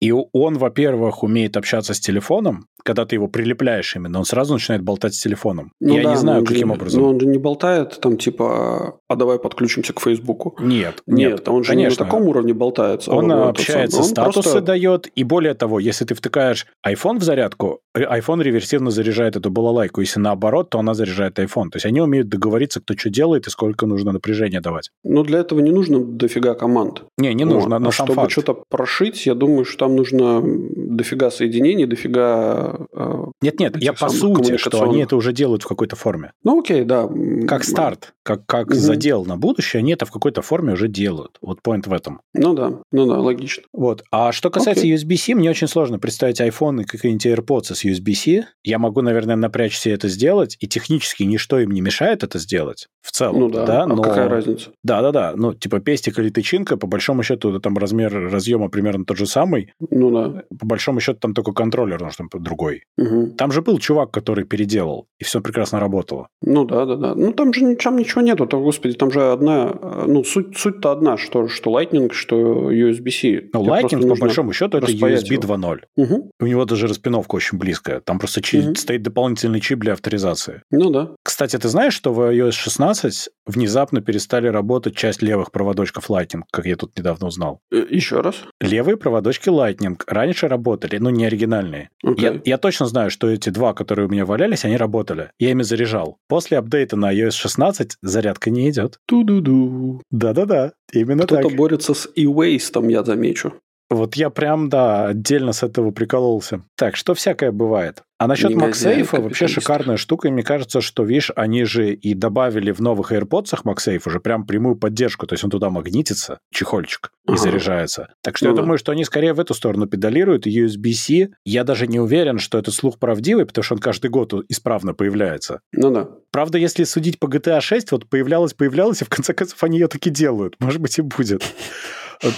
И он, во-первых, умеет общаться с телефоном, когда ты его прилепляешь именно, он сразу начинает болтать с телефоном. Ну Я да, не но знаю, же каким не- образом. Но он же не болтает там типа, а давай подключимся к Фейсбуку. Нет, Нет, нет, он же конечно. не на таком уровне болтается. Он Вот, общается. Он статусы просто- дает, и более того, если ты втыкаешь iPhone в зарядку, э, iPhone реверсивно заряжает эту балалайку. Если наоборот, то она заряжает iPhone. То есть они умеют договориться, кто что делает и сколько нужно напряжения давать. Ну, для этого не нужно дофига команд. Не, не Вот. нужно, но а сам чтобы факт. что-то прошить, я думаю, что там нужно дофига соединений, дофига... э, Нет-нет, я по сути, что они это уже делают в какой-то форме. Ну, окей, да. Как старт, как, как Мгм. задел на будущее, они это в какой-то форме уже делают. Вот point в этом. Ну да, ну да, логично. Вот. А что касается Окей. USB-C, мне очень сложно представить iPhone и какие-нибудь AirPods с USB-C. Я могу, наверное, напрячь себе это сделать, и технически ничто им не мешает это сделать в целом. Ну да, а но... какая разница? Да-да-да, ну, типа пестик или тычинка, по большому счету, там размер разъема примерно тот же самый. Ну да. По большому счету, там только контроллер нужен другой. Мгм. Там же был чувак, который переделал, и все прекрасно работало. Ну да, да, да. Ну там же там ничего нету, то, господи, там же одна, э, ну суть, суть-то одна, что, что Lightning, что USB-C. Тебе Lightning, по большому счету, это USB его. 2.0. Мгм. У него даже распиновка очень близкая. Там просто чи- Мгм. стоит дополнительный чип для авторизации. Ну да. Кстати, ты знаешь, что в iOS 16 внезапно перестали работать часть левых проводочков Lightning, как я тут недавно узнал? Э, Еще раз. Левые проводочки Lightning раньше работали, но не оригинальные. Окей. Я, я точно знаю, что эти два, которые у меня валялись, они работали. Я ими заряжал. После апдейта на iOS 16 зарядка не идет. Ту-ду-ду. Да-да-да, именно Кто-то так. борется с e-waste, я замечу. Вот я прям, да, отдельно с этого прикололся. Так, что всякое бывает. А насчет MagSafe вообще шикарная штука. И мне кажется, что, видишь, они же и добавили в новых AirPods MagSafe уже прям прямую поддержку. То есть он туда магнитится, чехольчик, и Ага. заряжается. Так что Ну я да. думаю, что они скорее в эту сторону педалируют. И USB-C, я даже не уверен, что этот слух правдивый, потому что он каждый год исправно появляется. Ну да. Правда, если судить по GTA 6, вот появлялась, появлялась, и в конце концов они ее таки делают. Может быть, и будет.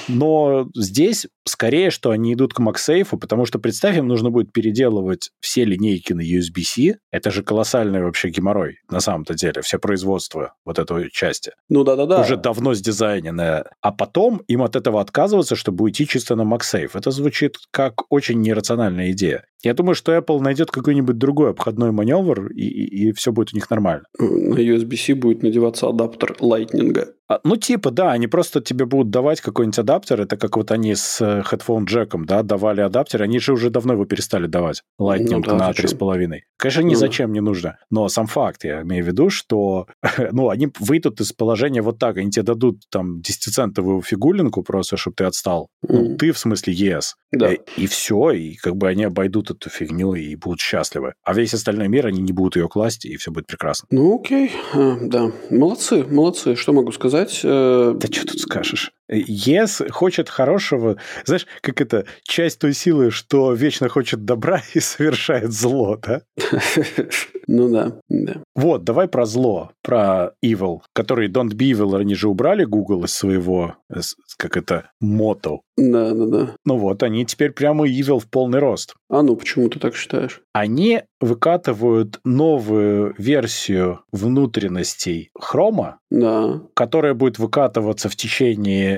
Но здесь скорее, что они идут к MagSafe, потому что, представь, им нужно будет переделывать все линейки на USB-C. Это же колоссальный вообще геморрой, на самом-то деле, все производство вот этой части. Ну да-да-да. Уже давно сдизайненное. А потом им от этого отказываться, чтобы уйти чисто на MagSafe. Это звучит как очень нерациональная идея. Я думаю, что Apple найдет какой-нибудь другой обходной маневр, и, и, и все будет у них нормально. На USB-C будет надеваться адаптер Lightning. А, ну, типа, да, они просто тебе будут давать какой-нибудь адаптер. Это как вот они с э, headphone джеком, да, давали адаптер. Они же уже давно его перестали давать. Lightning ну, да, на 3,5. Конечно, ни ну, зачем не нужно. Но сам факт, я имею в виду, что ну, они выйдут из положения вот так. Они тебе дадут там 10-центовую фигулинку просто, чтобы ты отстал. Mm. Ну, ты, в смысле, yes. Да. И, э, и все, и как бы они обойдут эту фигню и будут счастливы. А весь остальной мир, они не будут ее класть, и все будет прекрасно. Ну, окей, а, да. Молодцы, молодцы. Что могу сказать? Э, да что тут скажешь? Yes хочет хорошего, знаешь, как это, часть той силы, что вечно хочет добра и совершает зло, да? Ну да, да. Вот, давай про зло, про evil, который Don't Be Evil, они же убрали Google из своего, как это, мото. Да, да, да. Ну вот, они теперь прямо evil в полный рост. А ну, почему ты так считаешь? Они выкатывают новую версию внутренностей хрома, да. которая будет выкатываться в течение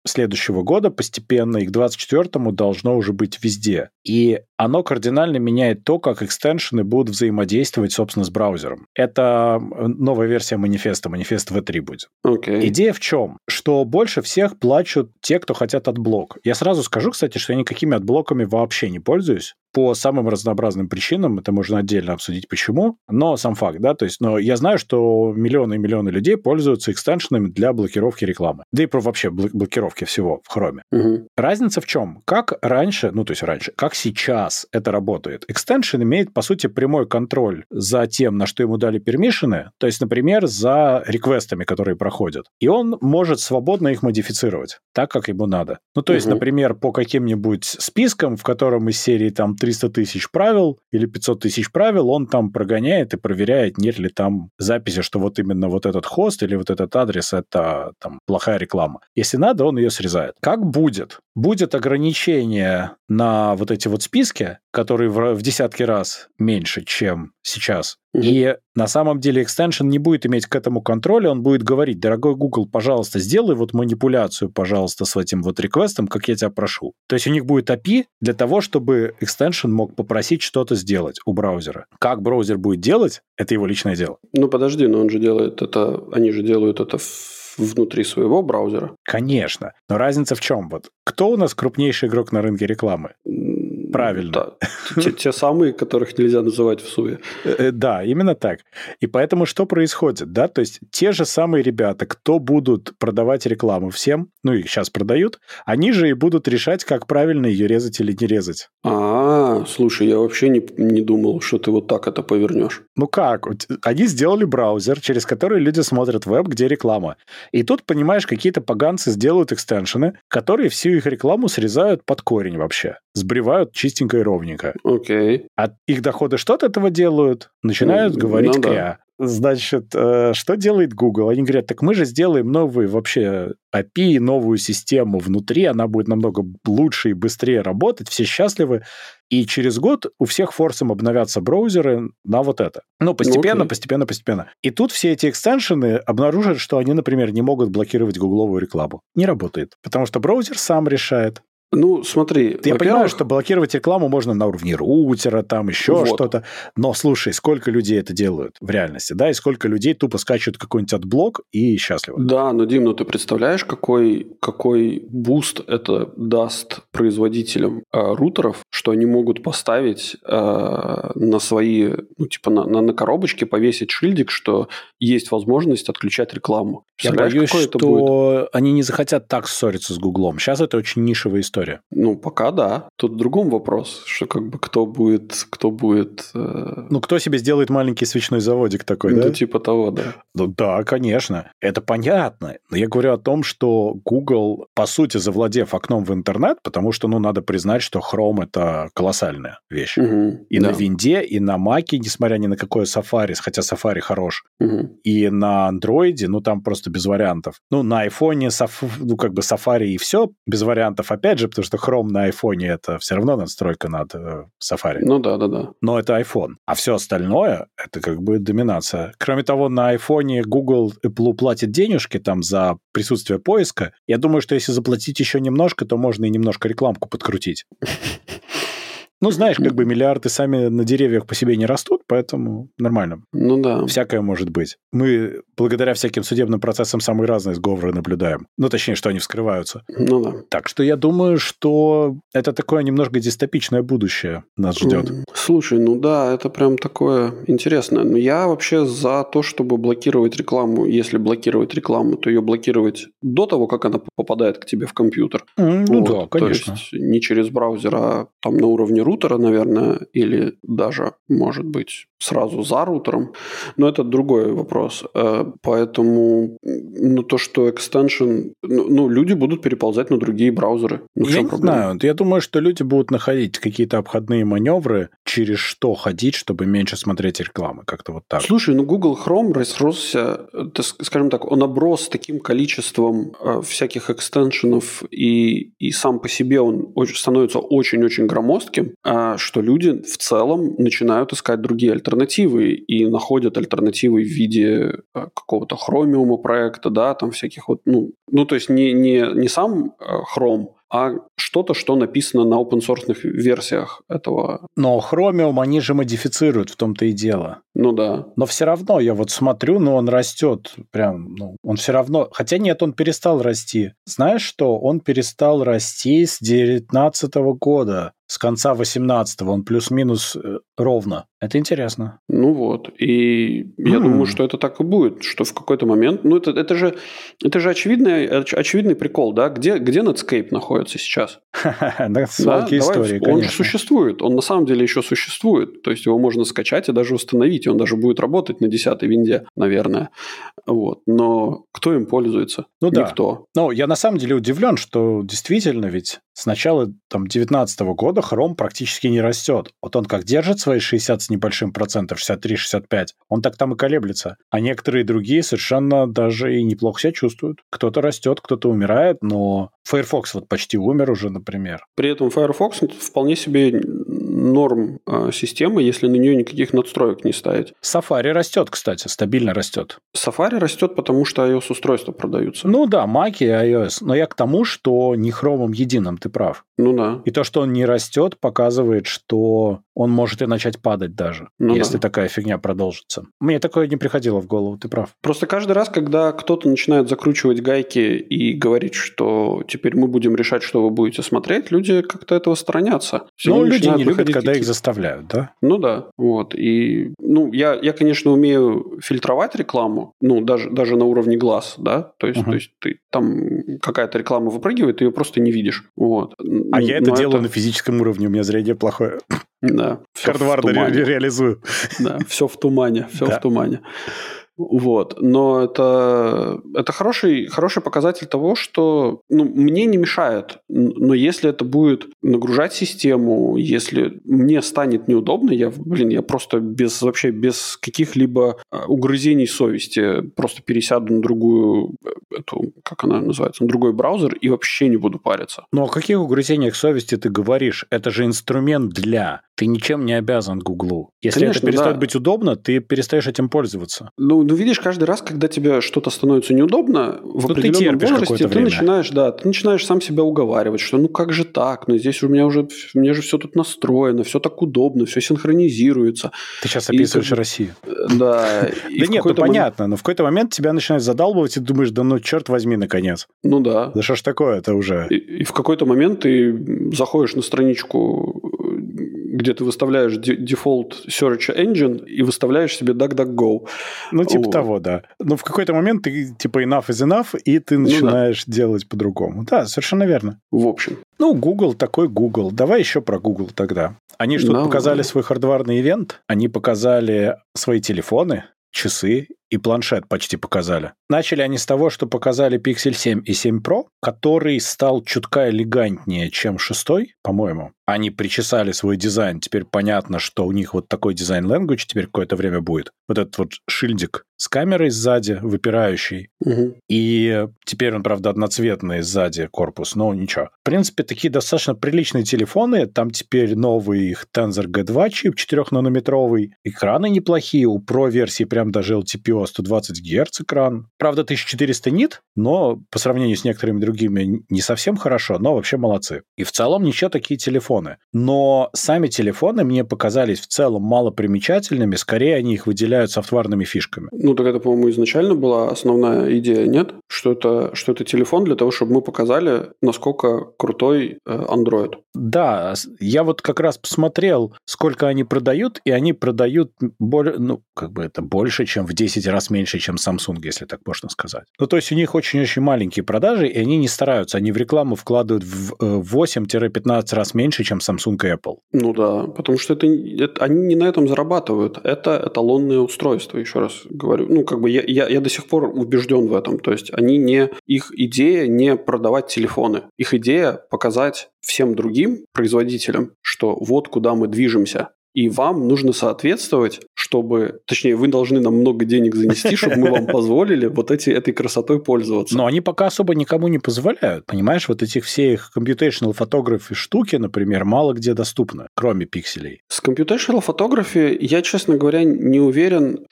следующего года постепенно, и к 24-му должно уже быть везде. И оно кардинально меняет то, как extension ы будут взаимодействовать, собственно, с браузером. Это новая версия манифеста, манифест V3 будет. Okay. Идея в чем? Что больше всех плачут те, кто хотят adblock. Я сразу скажу, кстати, что я никакими adblock ами вообще не пользуюсь по самым разнообразным причинам, это можно отдельно обсудить почему, но сам факт, да, то есть, но я знаю, что миллионы и миллионы людей пользуются extension ами для блокировки рекламы, да и про вообще блокировки всего в хроме. Угу. Разница в чем? Как раньше, ну то есть раньше, как сейчас это работает? Extension имеет, по сути, прямой контроль за тем, на что ему дали permission ы, то есть, например, за реквестами, которые проходят. И он может свободно их модифицировать так, как ему надо. Ну то есть, угу. например, по каким-нибудь спискам, в котором из серии там 300 тысяч правил или 500 тысяч правил, он там прогоняет и проверяет, нет ли там записи, что вот именно вот этот хост или вот этот адрес — это там плохая реклама. Если надо, он ее срезает. Как будет? Будет ограничение на вот эти вот списки, которые в, в десятки раз меньше, чем сейчас. И на самом деле экстеншн не будет иметь к этому контроля, он будет говорить, дорогой Google, пожалуйста, сделай вот манипуляцию, пожалуйста, с этим вот реквестом, как я тебя прошу. То есть у них будет API для того, чтобы экстеншн мог попросить что-то сделать у браузера. Как браузер будет делать, это его личное дело. Ну подожди, но он же делает это, они же делают это внутри своего браузера. Конечно. Но разница в чем? Вот кто у нас крупнейший игрок на рынке рекламы? Правильно. Да. Те, те самые, которых нельзя называть в СУЕ. Э, э, да, именно так. И поэтому что происходит? Да? То есть те же самые ребята, кто будут продавать рекламу всем, ну их сейчас продают, они же и будут решать, как правильно ее резать или не резать. А, слушай, я вообще не, не думал, что ты вот так это повернешь. Ну как? Они сделали браузер, через который люди смотрят веб, где реклама. И тут, понимаешь, какие-то поганцы сделают экстеншены, которые всю их рекламу срезают под корень вообще. Сбривают чистенько и ровненько. Окей. Okay. А их доходы что от этого делают? Начинают ну, говорить ну, да. Значит, э, что делает Google? Они говорят, так мы же сделаем новый вообще API, новую систему внутри, она будет намного лучше и быстрее работать, все счастливы. И через год у всех force ом обновятся браузеры на вот это. Ну, постепенно, okay. постепенно, постепенно. И тут все эти extension ы обнаружат, что они, например, не могут блокировать гугловую рекламу. Не работает. Потому что браузер сам решает, ну, смотри. Я понимаю, что блокировать рекламу можно на уровне роутера, там еще вот. что-то. Но слушай, сколько людей это делают в реальности, да, и сколько людей тупо скачивают какой-нибудь adblock и счастливы. Да, но, Дим, ну ты представляешь, какой, какой буст это даст производителям э, рутеров, что они могут поставить э, на свои, ну, типа на, на, на коробочке повесить шильдик, что есть возможность отключать рекламу. Я боюсь, что они не захотят так ссориться с Гуглом. Сейчас это очень нишевая история? Ну, пока да. Тут в другом вопрос, что как бы кто будет... Кто будет э... Ну, кто себе сделает маленький свечной заводик такой, ну, да? типа того, да. Ну, да, конечно. Это понятно. Но я говорю о том, что Google, по сути, завладев окном в интернет, потому что, ну, надо признать, что Chrome — это это колоссальная вещь. Мгм, И да. на винде, и на маке, несмотря ни на какое Safari, хотя Safari хорош, Мгм. и на андроиде, ну, там просто без вариантов. Ну, на айфоне, ну, как бы Safari и все без вариантов, опять же, потому что Chrome на айфоне это все равно надстройка над э, Safari. Ну да, да, да. Но это iPhone. А все остальное — это как бы доминация. Кроме того, на айфоне Google Apple платит денежки там за присутствие поиска. Я думаю, что если заплатить еще немножко, то можно и немножко рекламку подкрутить. Ну, знаешь, как бы миллиарды сами на деревьях по себе не растут, поэтому нормально. Ну да. Всякое может быть. Мы благодаря всяким судебным процессам самые разные сговоры наблюдаем. Ну, точнее, что они вскрываются. Ну да. Так что я думаю, что это такое немножко дистопичное будущее нас ждет. Слушай, ну да, это прям такое интересное. Но я вообще за то, чтобы блокировать рекламу. Если блокировать рекламу, то ее блокировать до того, как она попадает к тебе в компьютер. Ну Вот, да, конечно. То есть не через браузер, а там на уровне рутера, наверное, или даже, может быть, сразу за рутером. Но это другой вопрос. Э, Поэтому, ну, то, что extension... Ну, ну, люди будут переползать на другие браузеры. Ну, я не проблема? знаю. Я думаю, что люди будут находить какие-то обходные маневры, через что ходить, чтобы меньше смотреть рекламы. Как-то вот так. Слушай, ну Google Chrome разросся, скажем так, он оброс таким количеством э, всяких экстеншенов, и, и сам по себе он становится очень-очень громоздким, что люди в целом начинают искать другие альтернативы и находят альтернативы в виде э, какого-то хромиума проекта, да, там всяких вот, ну, ну то есть не, не, не сам э, Chrome, а что-то, что написано на open source версиях этого. Но Chromium они же модифицируют, в том-то и дело. Ну да. Но все равно, я вот смотрю, но он растет. Прям, ну, он все равно... Хотя нет, он перестал расти. Знаешь что? Он перестал расти с 19 года. С конца 18 он плюс-минус э, ровно. Это интересно. Ну вот, и я М. думаю, что это так и будет, что в какой-то момент, ну это, это же, это же очевидный, оч- очевидный прикол, да, где, где Netscape находится сейчас? Да, истории, он же существует, он на самом деле еще существует, то есть его можно скачать и даже установить, и он даже будет работать на 10 винде, наверное, вот, но кто им пользуется? Ну да. Никто. Ну, я на самом деле удивлен, что действительно ведь с начала там 19 года Chrome практически не растет. Вот он как держит свои 60 с небольшим процентов, 63-65, он так там и колеблется. А некоторые другие совершенно даже и неплохо себя чувствуют. Кто-то растет, кто-то умирает, но Firefox вот почти умер уже, например. При этом Firefox вполне себе норм э, система, если на нее никаких надстроек не ставить. Safari растет, кстати, стабильно растет. Safari растет, потому что iOS-устройства продаются. Ну да, Mac и iOS. Но я к тому, что не хромом единым, ты прав. Ну да. И то, что он не растет, показывает, что он может и начать падать даже, Ну если да. такая фигня продолжится. Мне такое не приходило в голову, ты прав. Просто каждый раз, когда кто-то начинает закручивать гайки и говорить, что теперь мы будем решать, что вы будете смотреть, люди как-то этого сторонятся. Все Ну, люди не любят, выходить когда их заставляют, да? Ну да, вот. И, ну, я, я, конечно, умею фильтровать рекламу, ну, даже, даже на уровне глаз, да, то есть, Мгм. то есть ты там какая-то реклама выпрыгивает, ты ее просто не видишь, вот. А я это Но делаю на физическом уровне, у меня зрение плохое. Да, Хардварно ре- реализую. Да, все в тумане, все Да. в тумане. Вот. Но это, это хороший, хороший показатель того, что ну, мне не мешает. Но если это будет нагружать систему, если мне станет неудобно, я, блин, я просто без вообще без каких-либо а, угрызений совести просто пересяду на другую, э, эту, как она называется, на другой браузер и вообще не буду париться. Но о каких угрызениях совести ты говоришь? Это же инструмент для. Ты ничем не обязан Гуглу. Если Конечно, это перестает да. быть удобно, ты перестаешь этим пользоваться. Ну, ну, видишь, каждый раз, когда тебе что-то становится неудобно, в Ну, ты определенном терпишь возрасте ты время. начинаешь, да, ты начинаешь сам себя уговаривать, что ну как же так, ну здесь у меня уже, меня же все тут настроено, все так удобно, все синхронизируется. Ты сейчас И описываешь как бы- Россию. Э, Да. и Да нет, ну понятно, но в какой-то момент тебя начинает задалбывать, и думаешь, да ну черт возьми, наконец. Ну да. Да что ж такое это уже? И, и в какой-то момент ты заходишь на страничку, э, где ты выставляешь де- дефолт search engine и выставляешь себе DuckDuckGo. Ну, типа Вот. того, да. Но в какой-то момент ты, типа, enough is enough, и ты Ну да. начинаешь делать по-другому. Да, совершенно верно. В общем. Ну, Google такой Google. Давай еще про Google тогда. Они что, Давай. показали свой хардварный ивент, они показали свои телефоны, часы и планшет почти показали. Начали они с того, что показали Pixel 7 и 7 Pro, который стал чутка элегантнее, чем шестой, по-моему. Они причесали свой дизайн. Теперь понятно, что у них вот такой дизайн language теперь какое-то время будет. Вот этот вот шильдик с камерой сзади, выпирающий. Угу. И теперь он, правда, одноцветный сзади корпус, но ничего. В принципе, такие достаточно приличные телефоны. Там теперь новый их Tensor G2 чип 4-нанометровый. Экраны неплохие. У Pro версии прям даже LTPO 120 Гц экран. Правда, 1400 нит, но по сравнению с некоторыми другими не совсем хорошо, но вообще молодцы. И в целом ничего такие телефоны. Но сами телефоны мне показались в целом малопримечательными, скорее они их выделяют софтварными фишками. Ну, так это, по-моему, изначально была основная идея, нет? Что это, что это телефон для того, чтобы мы показали, насколько крутой э, Android. Да, я вот как раз посмотрел, сколько они продают, и они продают более, ну, как бы это больше, чем в 10 раз меньше, чем Samsung, если так можно сказать. Ну, то есть у них очень-очень маленькие продажи, и они не стараются. Они в рекламу вкладывают в 8-15 э, раз меньше, чем Samsung и Apple. Ну да, потому что это, это они не на этом зарабатывают. Это эталонные устройства, еще раз говорю. Ну, как бы я, я, я до сих пор убежден в этом. То есть они не... Их идея не продавать телефоны. Их идея показать всем другим производителям, что вот куда мы движемся. И вам нужно соответствовать, чтобы, точнее, вы должны нам много денег занести, чтобы мы вам позволили вот эти, этой красотой пользоваться. Но они пока особо никому не позволяют, понимаешь? Вот этих всех computational photography штуки, например, мало где доступны, кроме пикселей. С computational photography я, честно говоря, не уверен,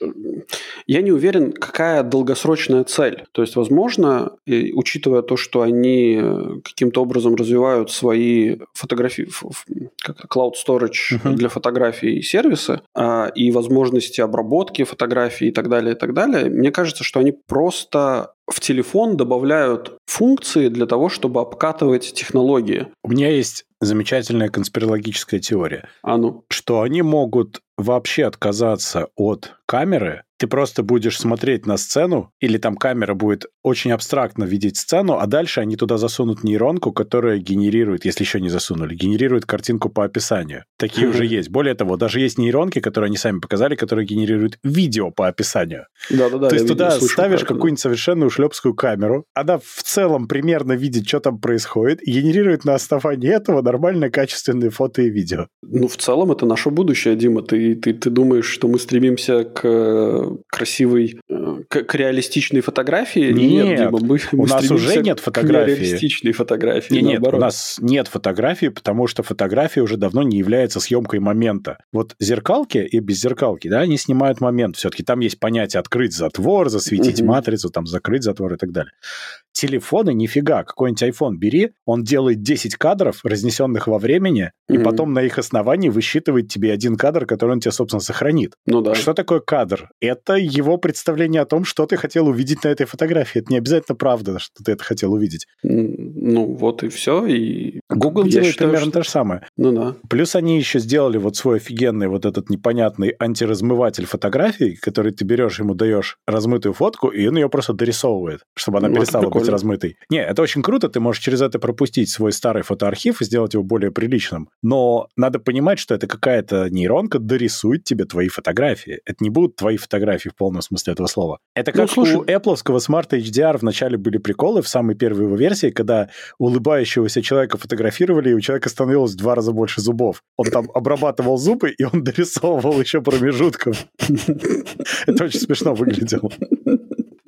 я не уверен, какая долгосрочная цель. То есть, возможно, учитывая то, что они э, каким-то образом развивают свои фотографии, как cloud storage uh-huh. для фотографий и сервисы, а, и возможности обработки фотографий и так далее, и так далее, мне кажется, что они просто в телефон добавляют функции для того, чтобы обкатывать технологии. У меня есть замечательная конспирологическая теория. А ну? Что они могут вообще отказаться от камеры, ты просто будешь смотреть на сцену, или там камера будет очень абстрактно видеть сцену, а дальше они туда засунут нейронку, которая генерирует, если еще не засунули, генерирует картинку по описанию. Такие уже есть. Более того, даже есть нейронки, которые они сами показали, которые генерируют видео по описанию. Да-да-да. То есть туда ставишь какую-нибудь совершенно ушлепскую камеру, она в целом примерно видит, что там происходит, и генерирует на основании этого нормально качественные фото и видео. Ну, в целом это наше будущее, Дима. Ты, ты, ты думаешь, что мы стремимся к красивой, э, к, к реалистичной фотографии? Нет, нет Дима, мы, у мы нас уже нет фотографии. К реалистичной фотографии, нет, нет, у нас нет фотографии, потому что фотография уже давно не является съемкой момента. Вот зеркалки и без зеркалки, да, они снимают момент. Все-таки там есть понятие открыть затвор, засветить угу. матрицу, там закрыть затвор и так далее. Телефоны нифига. Какой-нибудь iPhone бери, он делает 10 кадров, разнесенных во времени, mm-hmm. и потом на их основании высчитывает тебе один кадр, который он тебе, собственно, сохранит. Ну да. Что такое кадр? Это его представление о том, что ты хотел увидеть на этой фотографии. Это не обязательно правда, что ты это хотел увидеть. Ну вот и все. И Google Я делает считаю, примерно что... то же самое. Ну да. Плюс они еще сделали вот свой офигенный вот этот непонятный антиразмыватель фотографий, который ты берешь, ему даешь размытую фотку, и он ее просто дорисовывает, чтобы она ну, перестала быть размытой. Не, это очень круто, ты можешь через это пропустить свой старый фотоархив и сделать его более приличным. Но надо понимать, что это какая-то нейронка дорисует тебе твои фотографии. Это не будут твои фотографии в полном смысле этого слова. Это ну, как ну, слушай... у Apple Smart HDR вначале были приколы в самой первой его версии, когда улыбающегося человека фотографировали, и у человека становилось в два раза больше зубов. Он там обрабатывал зубы, и он дорисовывал еще промежутком. Это очень смешно выглядело.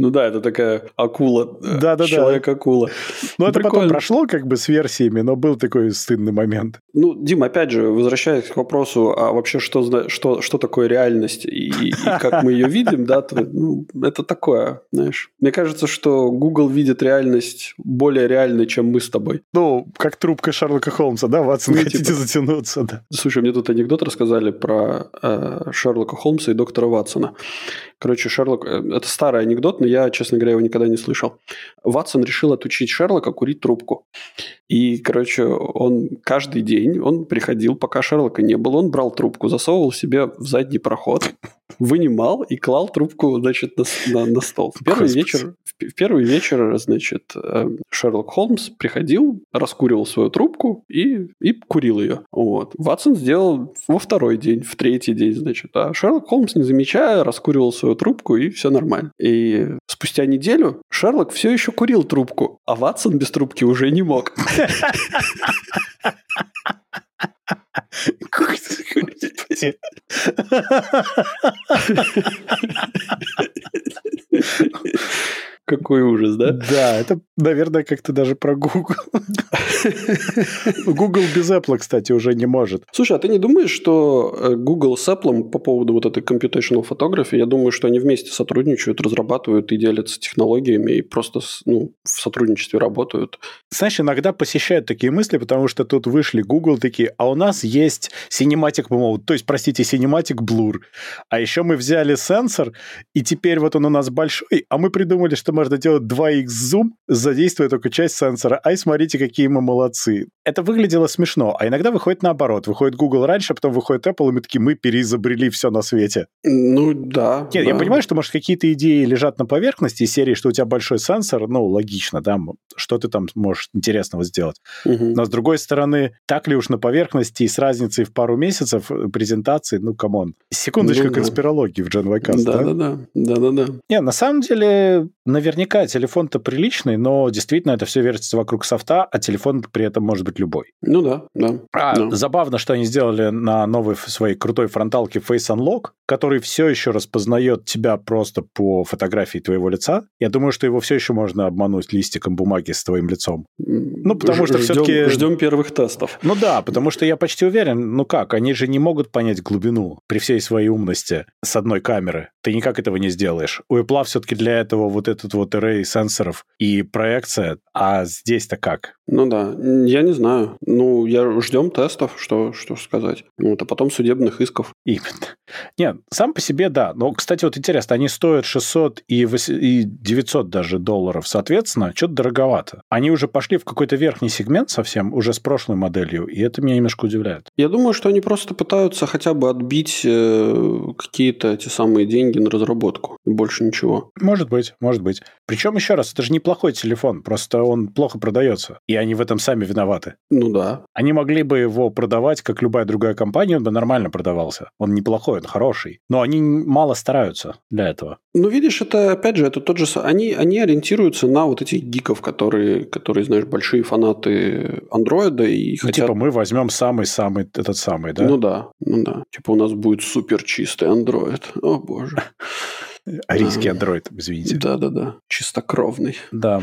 Ну да, это такая акула. Э, Да-да-да. Человек-акула. Ну, это потом прошло как бы с версиями, но был такой стыдный момент. Ну, Дим, опять же, возвращаясь к вопросу, а вообще что, что, что такое реальность и, и как мы ее видим, да, то, ну, это такое, знаешь. Мне кажется, что Google видит реальность более реальной, чем мы с тобой. Ну, как трубка Шерлока Холмса, да, Ватсон, ну, хотите типа... затянуться, да. Слушай, мне тут анекдот рассказали про э, Шерлока Холмса и доктора Ватсона. Короче, Шерлок... Э, это старый анекдот, но я, честно говоря, его никогда не слышал. Ватсон решил отучить Шерлока курить трубку. И, короче, он каждый день, он приходил, пока Шерлока не было, он брал трубку, засовывал себе в задний проход вынимал и клал трубку, значит, на, на, на стол. В первый, вечер, в первый вечер, значит, э, Шерлок Холмс приходил, раскуривал свою трубку и, и курил ее. Вот. Ватсон сделал во второй день, в третий день, значит. А Шерлок Холмс, не замечая, раскуривал свою трубку, и все нормально. И спустя неделю Шерлок все еще курил трубку, а Ватсон без трубки уже не мог. Господи. Какой ужас, да? Да, это, наверное, как-то даже про Google. Google без Apple, кстати, уже не может. Слушай, а ты не думаешь, что э, Google с Apple по поводу вот этой computational фотографии, я думаю, что они вместе сотрудничают, разрабатывают и делятся технологиями и просто ну, в сотрудничестве работают? Знаешь, иногда посещают такие мысли, потому что тут вышли Google такие, а у нас есть Cinematic Mode, то есть, простите, Cinematic Blur. А еще мы взяли сенсор, и теперь вот он у нас большой, а мы придумали, что можно делать 2x зум, задействуя только часть сенсора. Ай, смотрите, какие мы молодцы. Это выглядело смешно, а иногда выходит наоборот. Выходит Google раньше, а потом выходит Apple, и мы такие, мы переизобрели все на свете. Ну, да. Нет, да. я понимаю, что, может, какие-то идеи лежат на поверхности серии, что у тебя большой сенсор, ну, логично, да, что ты там можешь интересного сделать. Угу. Но, с другой стороны, так ли уж на поверхности и с разницей в пару месяцев презентации, ну, come on. Секундочка ну, конспирологии да. в Gen Y да? Да-да-да. Да-да-да. Не, на самом деле, наверняка телефон-то приличный, но действительно это все вертится вокруг софта, а телефон при этом может быть любой. Ну да, да. А, да. забавно, что они сделали на новой своей крутой фронталке Face Unlock, который все еще распознает тебя просто по фотографии твоего лица. Я думаю, что его все еще можно обмануть листиком бумаги с твоим лицом. Ну, потому Ж- что все-таки... Ждем первых тестов. Ну да, потому что я почти уверен, ну как, они же не могут понять глубину при всей своей умности с одной камеры. Ты никак этого не сделаешь. У Apple все-таки для этого вот этот вот array сенсоров и проекция, а здесь-то как? Ну да, я не знаю. Ну, я ждем тестов, что, что сказать. Вот, а потом судебных исков. Именно. Нет, сам по себе да. Но, кстати, вот интересно, они стоят 600 и, 8, и 900 даже долларов, соответственно, что-то дороговато. Они уже пошли в какой-то верхний сегмент совсем, уже с прошлой моделью, и это меня немножко удивляет. Я думаю, что они просто пытаются хотя бы отбить э, какие-то эти самые деньги на разработку. И больше ничего. Может быть, может быть. Причем, еще раз, это же неплохой телефон, просто он плохо продается. И они в этом сами виноваты. Ну да. Они могли бы его продавать, как любая другая компания, он бы нормально продавался. Он неплохой, он хороший. Но они мало стараются для этого. Ну, видишь, это, опять же, это тот же... Они, они ориентируются на вот этих гиков, которые, которые, знаешь, большие фанаты андроида и ну, хотят... типа мы возьмем самый-самый этот самый, да? Ну да, ну да. Типа у нас будет супер чистый андроид. О, боже. Арийский андроид, извините. Да-да-да, чистокровный. Да.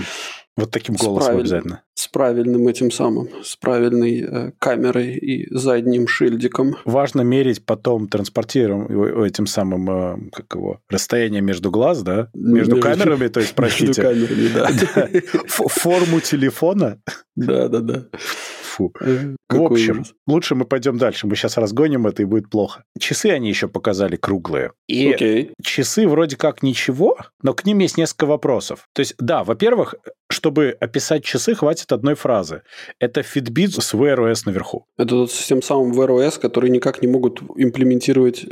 Вот таким голосом обязательно. С правильным этим самым, с правильной э, камерой и задним шильдиком. Важно мерить потом транспортируем этим самым, э, как его, расстояние между глаз, да? Между, между камерами, то есть, простите. Между камерами, да. Форму телефона. Да-да-да. Фу. Э, в общем, ужас. лучше мы пойдем дальше. Мы сейчас разгоним это, и будет плохо. Часы они еще показали круглые. И okay. часы вроде как ничего, но к ним есть несколько вопросов. То есть, да, во-первых, чтобы описать часы, хватит одной фразы. Это Fitbit с Wear OS наверху. Это с тем самым Wear OS, который никак не могут имплементировать,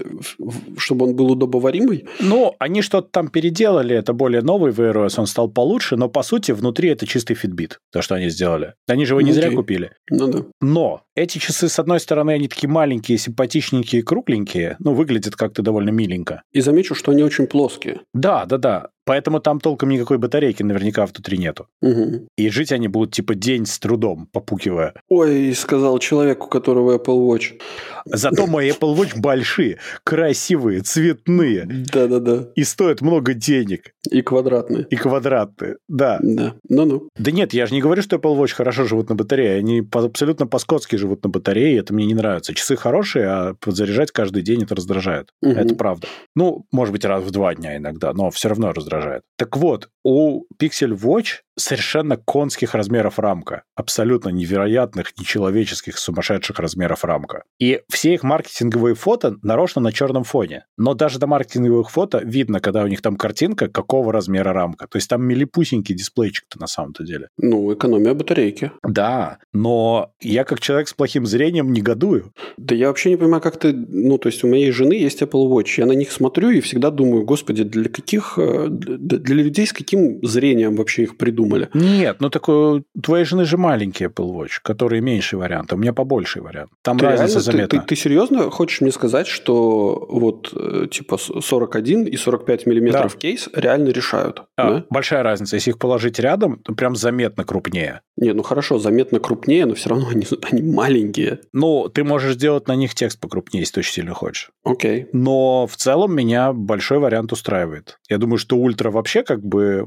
чтобы он был удобоваримый? Ну, они что-то там переделали, это более новый Wear OS, он стал получше, но по сути внутри это чистый Fitbit, то, что они сделали. Они же его не okay. зря купили. Ну да. Но эти часы, с одной стороны, они такие маленькие, симпатичненькие, кругленькие, ну, выглядят как-то довольно миленько. И замечу, что они очень плоские. Да, да, да. Поэтому там толком никакой батарейки наверняка внутри нету. Угу. И жить они будут типа день с трудом, попукивая. Ой, сказал человек, у которого Apple Watch. Зато мои Apple Watch большие, красивые, цветные. Да-да-да. И стоят много денег. И квадратные. И квадратные, да. Да, ну-ну. Да нет, я же не говорю, что Apple Watch хорошо живут на батарее. Они абсолютно по-скотски живут на батарее, это мне не нравится. Часы хорошие, а подзаряжать каждый день это раздражает. Угу. Это правда. Ну, может быть, раз в два дня иногда, но все равно раздражает раздражает. Так вот, у Pixel Watch совершенно конских размеров рамка. Абсолютно невероятных, нечеловеческих, сумасшедших размеров рамка. И все их маркетинговые фото нарочно на черном фоне. Но даже до маркетинговых фото видно, когда у них там картинка, какого размера рамка. То есть там милипусенький дисплейчик-то на самом-то деле. Ну, экономия батарейки. Да, но я как человек с плохим зрением негодую. Да я вообще не понимаю, как ты... Ну, то есть у моей жены есть Apple Watch. Я на них смотрю и всегда думаю, господи, для каких... э, Для людей с каким зрением вообще их придумали? Нет, ну такой, у твоей жены же маленький Apple Watch, который меньший вариант, а у меня побольший вариант. Там Ты разница реально- ты- заметна. Ты, ты серьезно хочешь мне сказать, что вот э, типа с- 41 и 45 миллиметров кейс реально решают? А, да? Большая разница. Если их положить рядом, то прям заметно крупнее. Не, ну хорошо, заметно крупнее, но все равно они, они маленькие. Ну, ты можешь сделать на них текст покрупнее, если ты очень сильно хочешь. Окей. Но в целом меня большой вариант устраивает. Я думаю, что ультра вообще как бы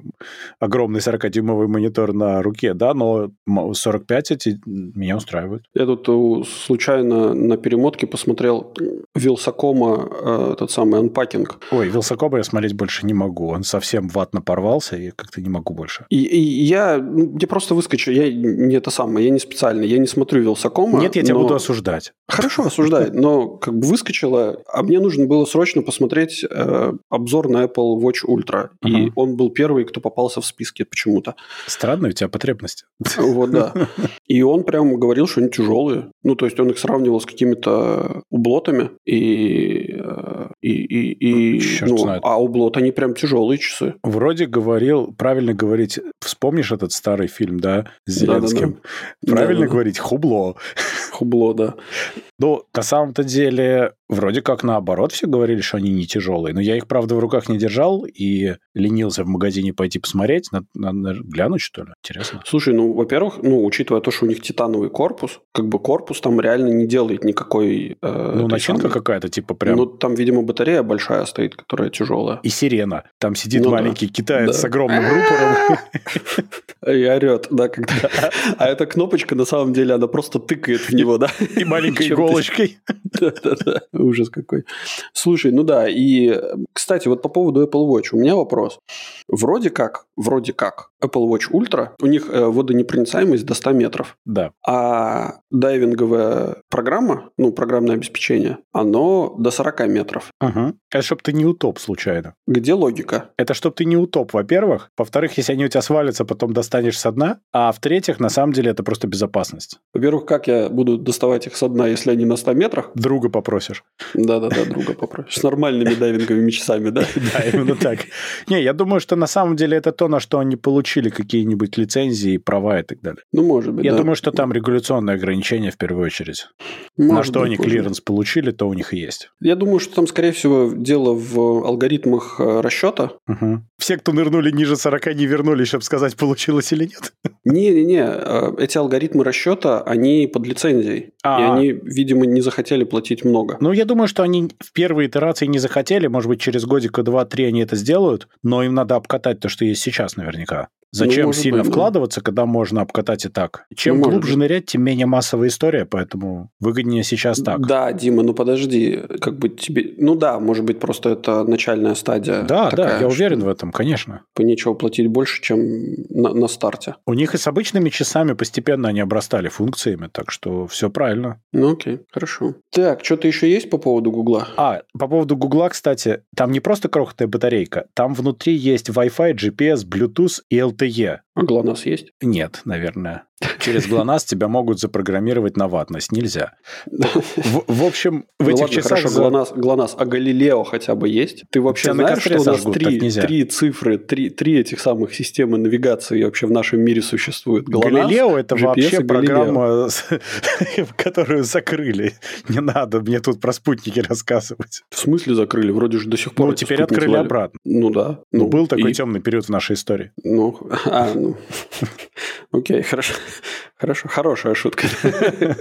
огромный 40-дюймовый монитор на руке, да, но м- 45 эти меня устраивают. Я тут э, случайно на перемотке посмотрел Вилсакома, э, тот самый анпакинг. Ой, Вилсакома я смотреть больше не могу. Он совсем ватно порвался, и как-то не могу больше. И, и я, ну, я просто выскочу, я не это самое, я не специально, я не смотрю Вилсакома. Нет, я тебя но- буду осуждать. Хорошо, осуждай, но как бы выскочило, а мне нужно было срочно посмотреть э, обзор на Apple Watch Ultra. И Ага. он был первый, кто попался в списке почему-то. Странные у тебя потребности. Вот, да. И он прям говорил, что они тяжелые. Ну, то есть он их сравнивал с какими-то ублотами. И, э, и, и, и Чёрт ну, знает. а ублот, они прям тяжелые часы. Вроде говорил, правильно говорить, вспомнишь этот старый фильм, да, с. Зеленским? Правильно Да-да-да. говорить хубло. Хубло, да. Ну, на самом-то деле, вроде как наоборот все говорили, что они не тяжелые. Но я их, правда, в руках не держал и ленился в магазине пойти посмотреть. Надо, надо глянуть, что ли? Интересно. Слушай, ну, во-первых, ну, учитывая то, что у них титановый корпус, как бы корпус там реально не делает никакой... э, Ну, начинка самой- какая-то, типа прям... Ну, там, видимо, батарея большая стоит, которая тяжелая. И сирена. Там сидит Ну да. маленький китаец Да. с огромным рупором. И орет, да, когда... А эта кнопочка, на самом деле, она просто тыкает в него, да? И маленькой иголочкой. Да-да-да. Ужас какой. Слушай, ну да, и, кстати, вот по поводу Apple Watch у меня вопрос. Вроде как, вроде как, Apple Watch Ultra, у них э, водонепроницаемость до 100 метров. Да. А дайвинговая программа, ну, программное обеспечение, оно до 40 метров. Ага. Это чтоб ты не утоп случайно. Где логика? Это чтоб ты не утоп, во-первых. Во-вторых, если они у тебя свалятся, потом достанешь со дна. А в-третьих, на самом деле, это просто безопасность. Во-первых, как я буду доставать их со дна, если они на 100 метрах? Друга попросишь. Да-да-да, друга попросишь. С нормальными дайвинговыми часами, да? Да, именно так. Не, я думаю, что на самом деле это то, на что они получили какие-нибудь лицензии, права и так далее. Ну, может быть, Я да. думаю, что там регуляционные ограничения в первую очередь. на Может что быть, они может клиренс получили, то у них и есть. Я думаю, что там, скорее всего, дело в алгоритмах э, расчета. Мгм. Все, кто нырнули ниже 40, не вернулись, чтобы сказать, получилось или нет. Не-не-не, э, эти алгоритмы расчета, они под лицензией. И А. они, видимо, не захотели платить много. Ну, я думаю, что они в первой итерации не захотели. Может быть, через годика два-три они это сделают, но им надо обкатать то, что есть сейчас наверняка. Зачем Ну, сильно быть, да. вкладываться, когда можно обкатать и так? Чем Ну, глубже нырять, тем менее массовая история, поэтому выгоднее сейчас так. Да, Дима, ну подожди, как бы тебе... Ну да, может быть, просто это начальная стадия. Да, да, такая, я уверен в этом, конечно. по нечего платить больше, чем на, на старте. У них и с обычными часами постепенно они обрастали функциями, так что все правильно. Ну окей, хорошо. Так, что-то еще есть по поводу Гугла? А, по поводу Гугла, кстати, там не просто крохотная батарейка, там внутри есть Wi-Fi, GPS, Bluetooth и LTE. де А ГЛОНАСС есть? Нет, наверное. Через GLONASS тебя могут запрограммировать на ватность. Нельзя. В, в общем, в Ну этих ладно, часах... хорошо, за- ГЛОНАСС, ГЛОНАСС, а Галилео хотя бы есть? Ты вообще Тебя знаешь, что у нас три, цифры, три, три этих самых системы навигации вообще в нашем мире существуют? ГЛОНАСС, Галилео это GPS вообще программа, с- которую закрыли. Не надо мне тут про спутники рассказывать. В смысле закрыли? Вроде же до сих пор Ну, теперь открыли обратно. Ну да. Ну, был такой и- темный период в нашей истории. Ну, а, ну. Окей, хорошо. Хорошо, хорошая шутка.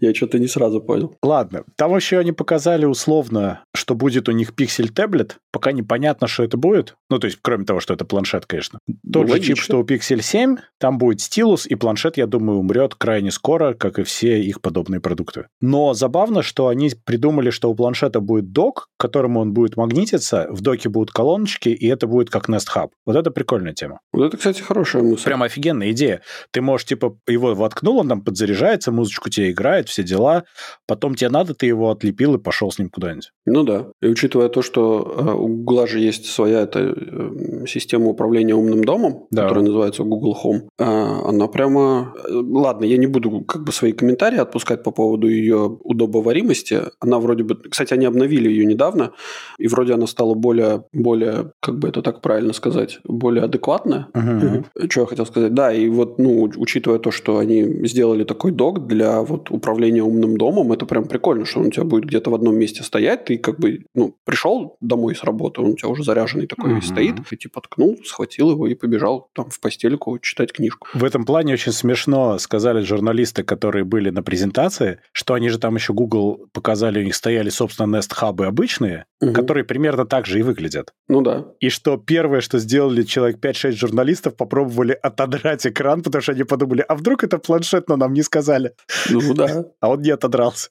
Я что-то не сразу понял. Ладно, там еще они показали условно, что будет у них Pixel таблет. Пока непонятно, что это будет. Ну, то есть, кроме того, что это планшет, конечно. Тот же чип, что у Pixel 7, там будет стилус, и планшет, я думаю, умрет крайне скоро, как и все их подобные продукты. Но забавно, что они придумали, что у планшета будет док, к которому он будет магнититься, в доке будут колоночки, и это будет как Nest Hub. Вот это прикольная тема. Вот это, кстати, хорошая мысль. Прям офигенная идея. Ты можешь, типа, его воткнул, он там подзаряжается, музычку тебе играет, все дела. Потом тебе надо, ты его отлепил и пошел с ним куда-нибудь. Ну да. И учитывая то, что э, у Google же есть своя эта э, система управления умным домом, да. которая называется Google Home, э, она прямо... Ладно, я не буду как бы свои комментарии отпускать по поводу ее удобоваримости. Она вроде бы... Кстати, они обновили ее недавно, и вроде она стала более, более как бы это так правильно сказать, более адекватная. Uh-huh. Что я хотел сказать? Да, и вот, ну, учитывая то, что они сделали такой док для вот управления умным домом, это прям прикольно, что он у тебя будет где-то в одном месте стоять, ты как бы, ну, пришел домой с работы, он у тебя уже заряженный такой uh-huh. стоит, ты типа ткнул, схватил его и побежал там в постельку читать книжку. В этом плане очень смешно сказали журналисты, которые были на презентации, что они же там еще Google показали, у них стояли, собственно, Nest хабы обычные, угу. которые примерно так же и выглядят. Ну да. И что первое, что сделали человек 5-6 журналистов, попробовали отодрать экран, потому что они подумали, а вдруг это планшет, но нам не сказали. Ну да. А он не отодрался.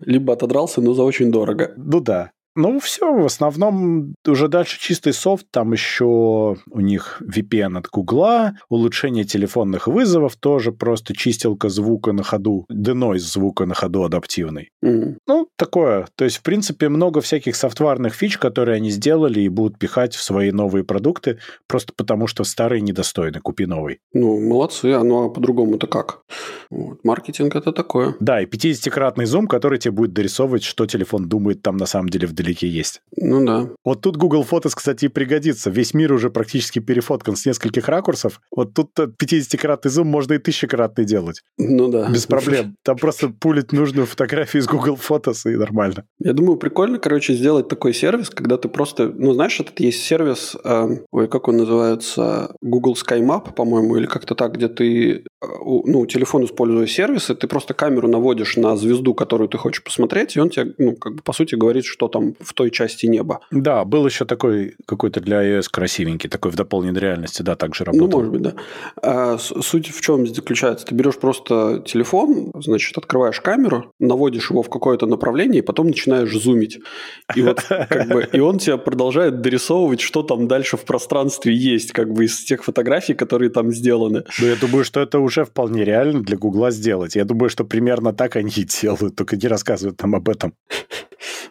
Либо отодрался, но за очень дорого. Ну да. Ну, все, в основном уже дальше чистый софт, там еще у них VPN от Гугла, улучшение телефонных вызовов, тоже просто чистилка звука на ходу, denoise звука на ходу адаптивный. Mm. Ну, такое. То есть, в принципе, много всяких софтварных фич, которые они сделали и будут пихать в свои новые продукты, просто потому что старые недостойны, купи новый. Ну, молодцы, а ну а по-другому-то как? Вот. Маркетинг это такое. Да, и 50-кратный зум, который тебе будет дорисовывать, что телефон думает там на самом деле в вдалеке есть. Ну да. Вот тут Google Photos, кстати, и пригодится. Весь мир уже практически перефоткан с нескольких ракурсов. Вот тут 50-кратный зум можно и тысячекратный делать. Ну да. Без проблем. Там просто пулить нужную фотографию из Google Photos и нормально. Я думаю, прикольно, короче, сделать такой сервис, когда ты просто... Ну, знаешь, этот есть сервис, э, ой, как он называется? Google Sky Map, по-моему, или как-то так, где ты, э, ну, телефон используя сервисы, ты просто камеру наводишь на звезду, которую ты хочешь посмотреть, и он тебе, ну, как бы, по сути, говорит, что там в той части неба. Да, был еще такой какой-то для iOS красивенький, такой в дополненной реальности, да, также работал. Ну, может быть, да. А, суть в чем заключается? Ты берешь просто телефон, значит, открываешь камеру, наводишь его в какое-то направление, и потом начинаешь зумить. И вот как бы, и он тебя продолжает дорисовывать, что там дальше в пространстве есть, как бы из тех фотографий, которые там сделаны. Ну, я думаю, что это уже вполне реально для Гугла сделать. Я думаю, что примерно так они и делают, только не рассказывают нам об этом.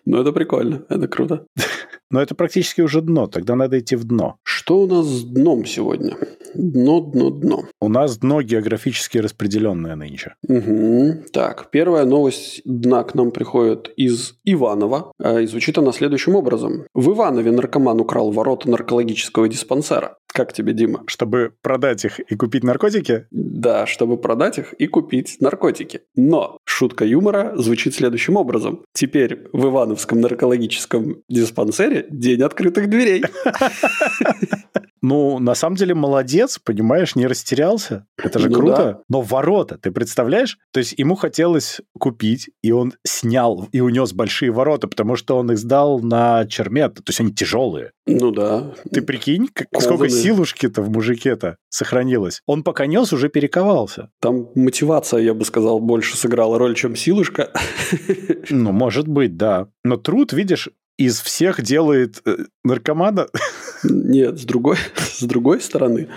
Ну, это прикольно, это круто. Но это практически уже дно, тогда надо идти в дно. Что у нас с дном сегодня? Дно, дно, дно. У нас дно географически распределенное нынче. Угу. Так, первая новость дна к нам приходит из Иванова. И звучит она следующим образом. В Иванове наркоман украл ворота наркологического диспансера. Как тебе, Дима? Чтобы продать их и купить наркотики? Да, чтобы продать их и купить наркотики. Но шутка юмора звучит следующим образом. Теперь в Ивановском наркологическом диспансере день открытых дверей. Ну, на самом деле, молодец, понимаешь, не растерялся. Это же ну, круто. Да. Но ворота, ты представляешь? То есть ему хотелось купить, и он снял и унес большие ворота, потому что он их сдал на чермет. То есть они тяжелые. Ну да. Ты прикинь, как, сколько силушки-то в мужике-то сохранилось. Он пока нес, уже перековался. Там мотивация, я бы сказал, больше сыграла роль, чем силушка. Ну, может быть, да. Но труд, видишь, из всех делает э, наркомана? Нет, с другой, с другой стороны,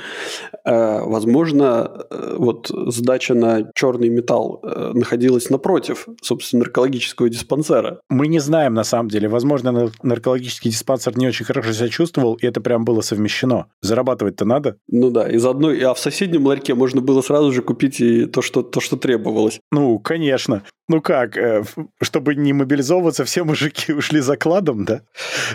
э, возможно, э, вот сдача на черный металл э, находилась напротив, собственно, наркологического диспансера. Мы не знаем, на самом деле. Возможно, наркологический диспансер не очень хорошо себя чувствовал, и это прям было совмещено. Зарабатывать-то надо. Ну да, из одной, а в соседнем ларьке можно было сразу же купить и то, что, то, что требовалось. Ну, конечно. Ну как, чтобы не мобилизовываться, все мужики ушли закладом, да?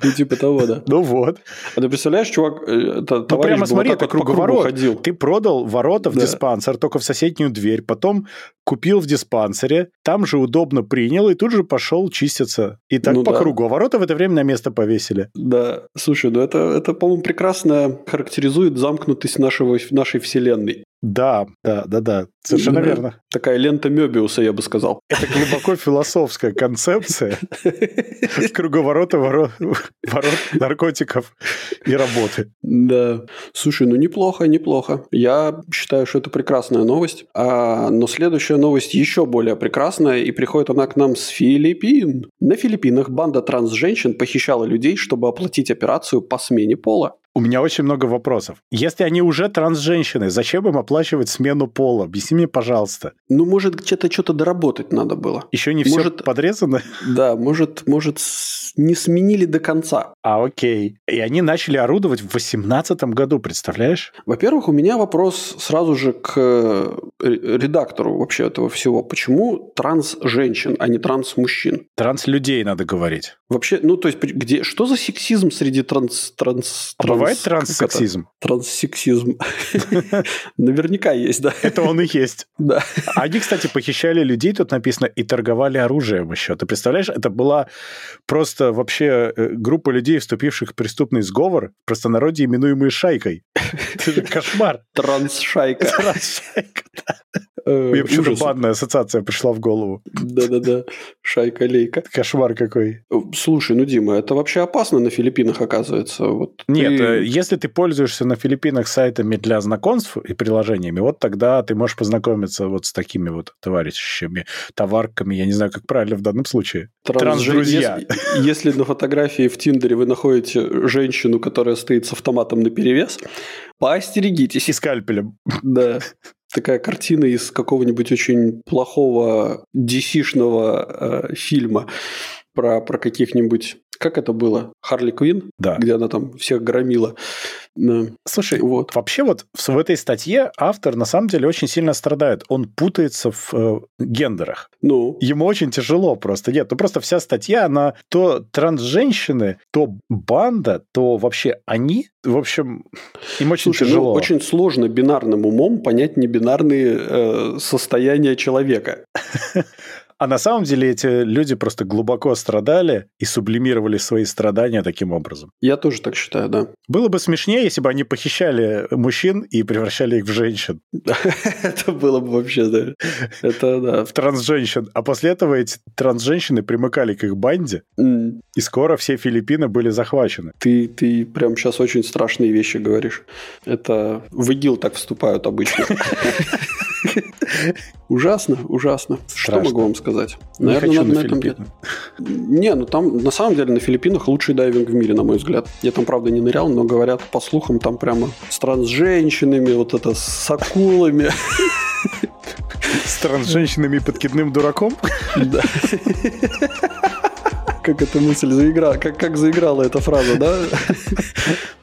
Ну, типа того, да. Ну вот. А ты представляешь, чувак, э, это ну, прямо смотри, это круговорот. Ходил. Ты продал ворота в диспансер, только в соседнюю дверь, потом купил в диспансере, там же удобно принял и тут же пошел чиститься. И так ну, по да. кругу. А ворота в это время на место повесили. Да, слушай, ну это, это по-моему, прекрасно характеризует замкнутость нашего, нашей вселенной. Да, да, да, да, совершенно да. верно. Такая лента Мёбиуса, я бы сказал. Это глубоко философская концепция круговорота ворот, ворот наркотиков и работы. Да. Слушай, ну неплохо, неплохо. Я считаю, что это прекрасная новость. А, но следующая новость еще более прекрасная, и приходит она к нам с Филиппин. На Филиппинах банда транс-женщин похищала людей, чтобы оплатить операцию по смене пола. У меня очень много вопросов. Если они уже транс-женщины, зачем им оплачивать смену пола? Объясни мне, пожалуйста. Ну, может, где-то что-то доработать надо было. Еще не может, все подрезано? Да, может, может, не сменили до конца. А, окей. И они начали орудовать в 18 году, представляешь? Во-первых, у меня вопрос сразу же к э, редактору вообще этого всего. Почему транс-женщин, а не транс-мужчин? Транс-людей надо говорить. Вообще, ну, то есть, где, что за сексизм среди транс... транс, а транс бывает транссексизм? Транссексизм. Наверняка есть, да. Это он и есть. Да. Они, кстати, похищали людей, тут написано, и торговали оружием еще. Ты представляешь, это была просто вообще э, группа людей, вступивших в преступный сговор, в простонародье именуемые шайкой. Это же кошмар. Трансшайка. Трансшайка, да. Э, Мне почему-то банная ассоциация пришла в голову. Да-да-да, шайка-лейка. Кошмар какой. Э, слушай, ну, Дима, это вообще опасно на Филиппинах, оказывается. Вот Нет, ты... Э, если ты пользуешься на Филиппинах сайтами для знакомств и приложениями, вот тогда ты можешь познакомиться вот с такими вот товарищами, товарками, я не знаю, как правильно в данном случае. Транс-друзья. Если, если на фотографии в Тиндере вы находите женщину, которая стоит с автоматом на перевес, поостерегитесь. И скальпелем. Да такая картина из какого-нибудь очень плохого DC-шного э, фильма про, про каких-нибудь... Как это было? Харли Квин? Да. Где она там всех громила. Слушай, вот. вообще вот в, в этой статье автор на самом деле очень сильно страдает. Он путается в э, гендерах. Ну? Ему очень тяжело просто. Нет, ну просто вся статья, она то трансженщины, то банда, то вообще они. В общем, им очень Слушай, ну, тяжело. Ну, очень сложно бинарным умом понять небинарные э, состояния человека. А на самом деле эти люди просто глубоко страдали и сублимировали свои страдания таким образом. Я тоже так считаю, да. Было бы смешнее, если бы они похищали мужчин и превращали их в женщин. Это было бы вообще, да. Это да. В трансженщин. А после этого эти трансженщины примыкали к их банде, и скоро все Филиппины были захвачены. Ты, ты прям сейчас очень страшные вещи говоришь. Это в ИГИЛ так вступают обычно. Ужасно, ужасно. Что могу вам сказать? Не хочу на, на Филиппины. Не, ну там на самом деле на Филиппинах лучший дайвинг в мире, на мой взгляд. Я там, правда, не нырял, но говорят, по слухам, там прямо с трансженщинами, вот это с акулами. С трансженщинами и подкидным дураком? Да. Как эта мысль заиграла, как, как заиграла эта фраза, да?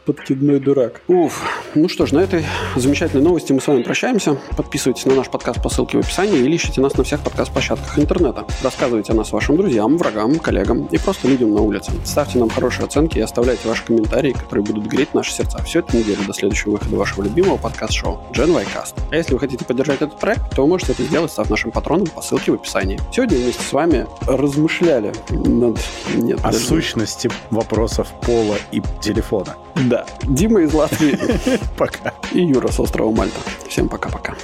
Подкидной дурак. Уф. Ну что ж, на этой замечательной новости мы с вами прощаемся. Подписывайтесь на наш подкаст по ссылке в описании или ищите нас на всех подкаст-площадках интернета. Рассказывайте о нас вашим друзьям, врагам, коллегам и просто людям на улице. Ставьте нам хорошие оценки и оставляйте ваши комментарии, которые будут греть наши сердца всю эту неделю до следующего выхода вашего любимого подкаст-шоу Gen y Cast. А если вы хотите поддержать этот проект, то вы можете это сделать, став нашим патроном по ссылке в описании. Сегодня вместе с вами размышляли над... Нет, о сущности вопросов пола и телефона. Да. Дима из Латвии. Пока. И Юра с острова Мальта. Всем пока-пока.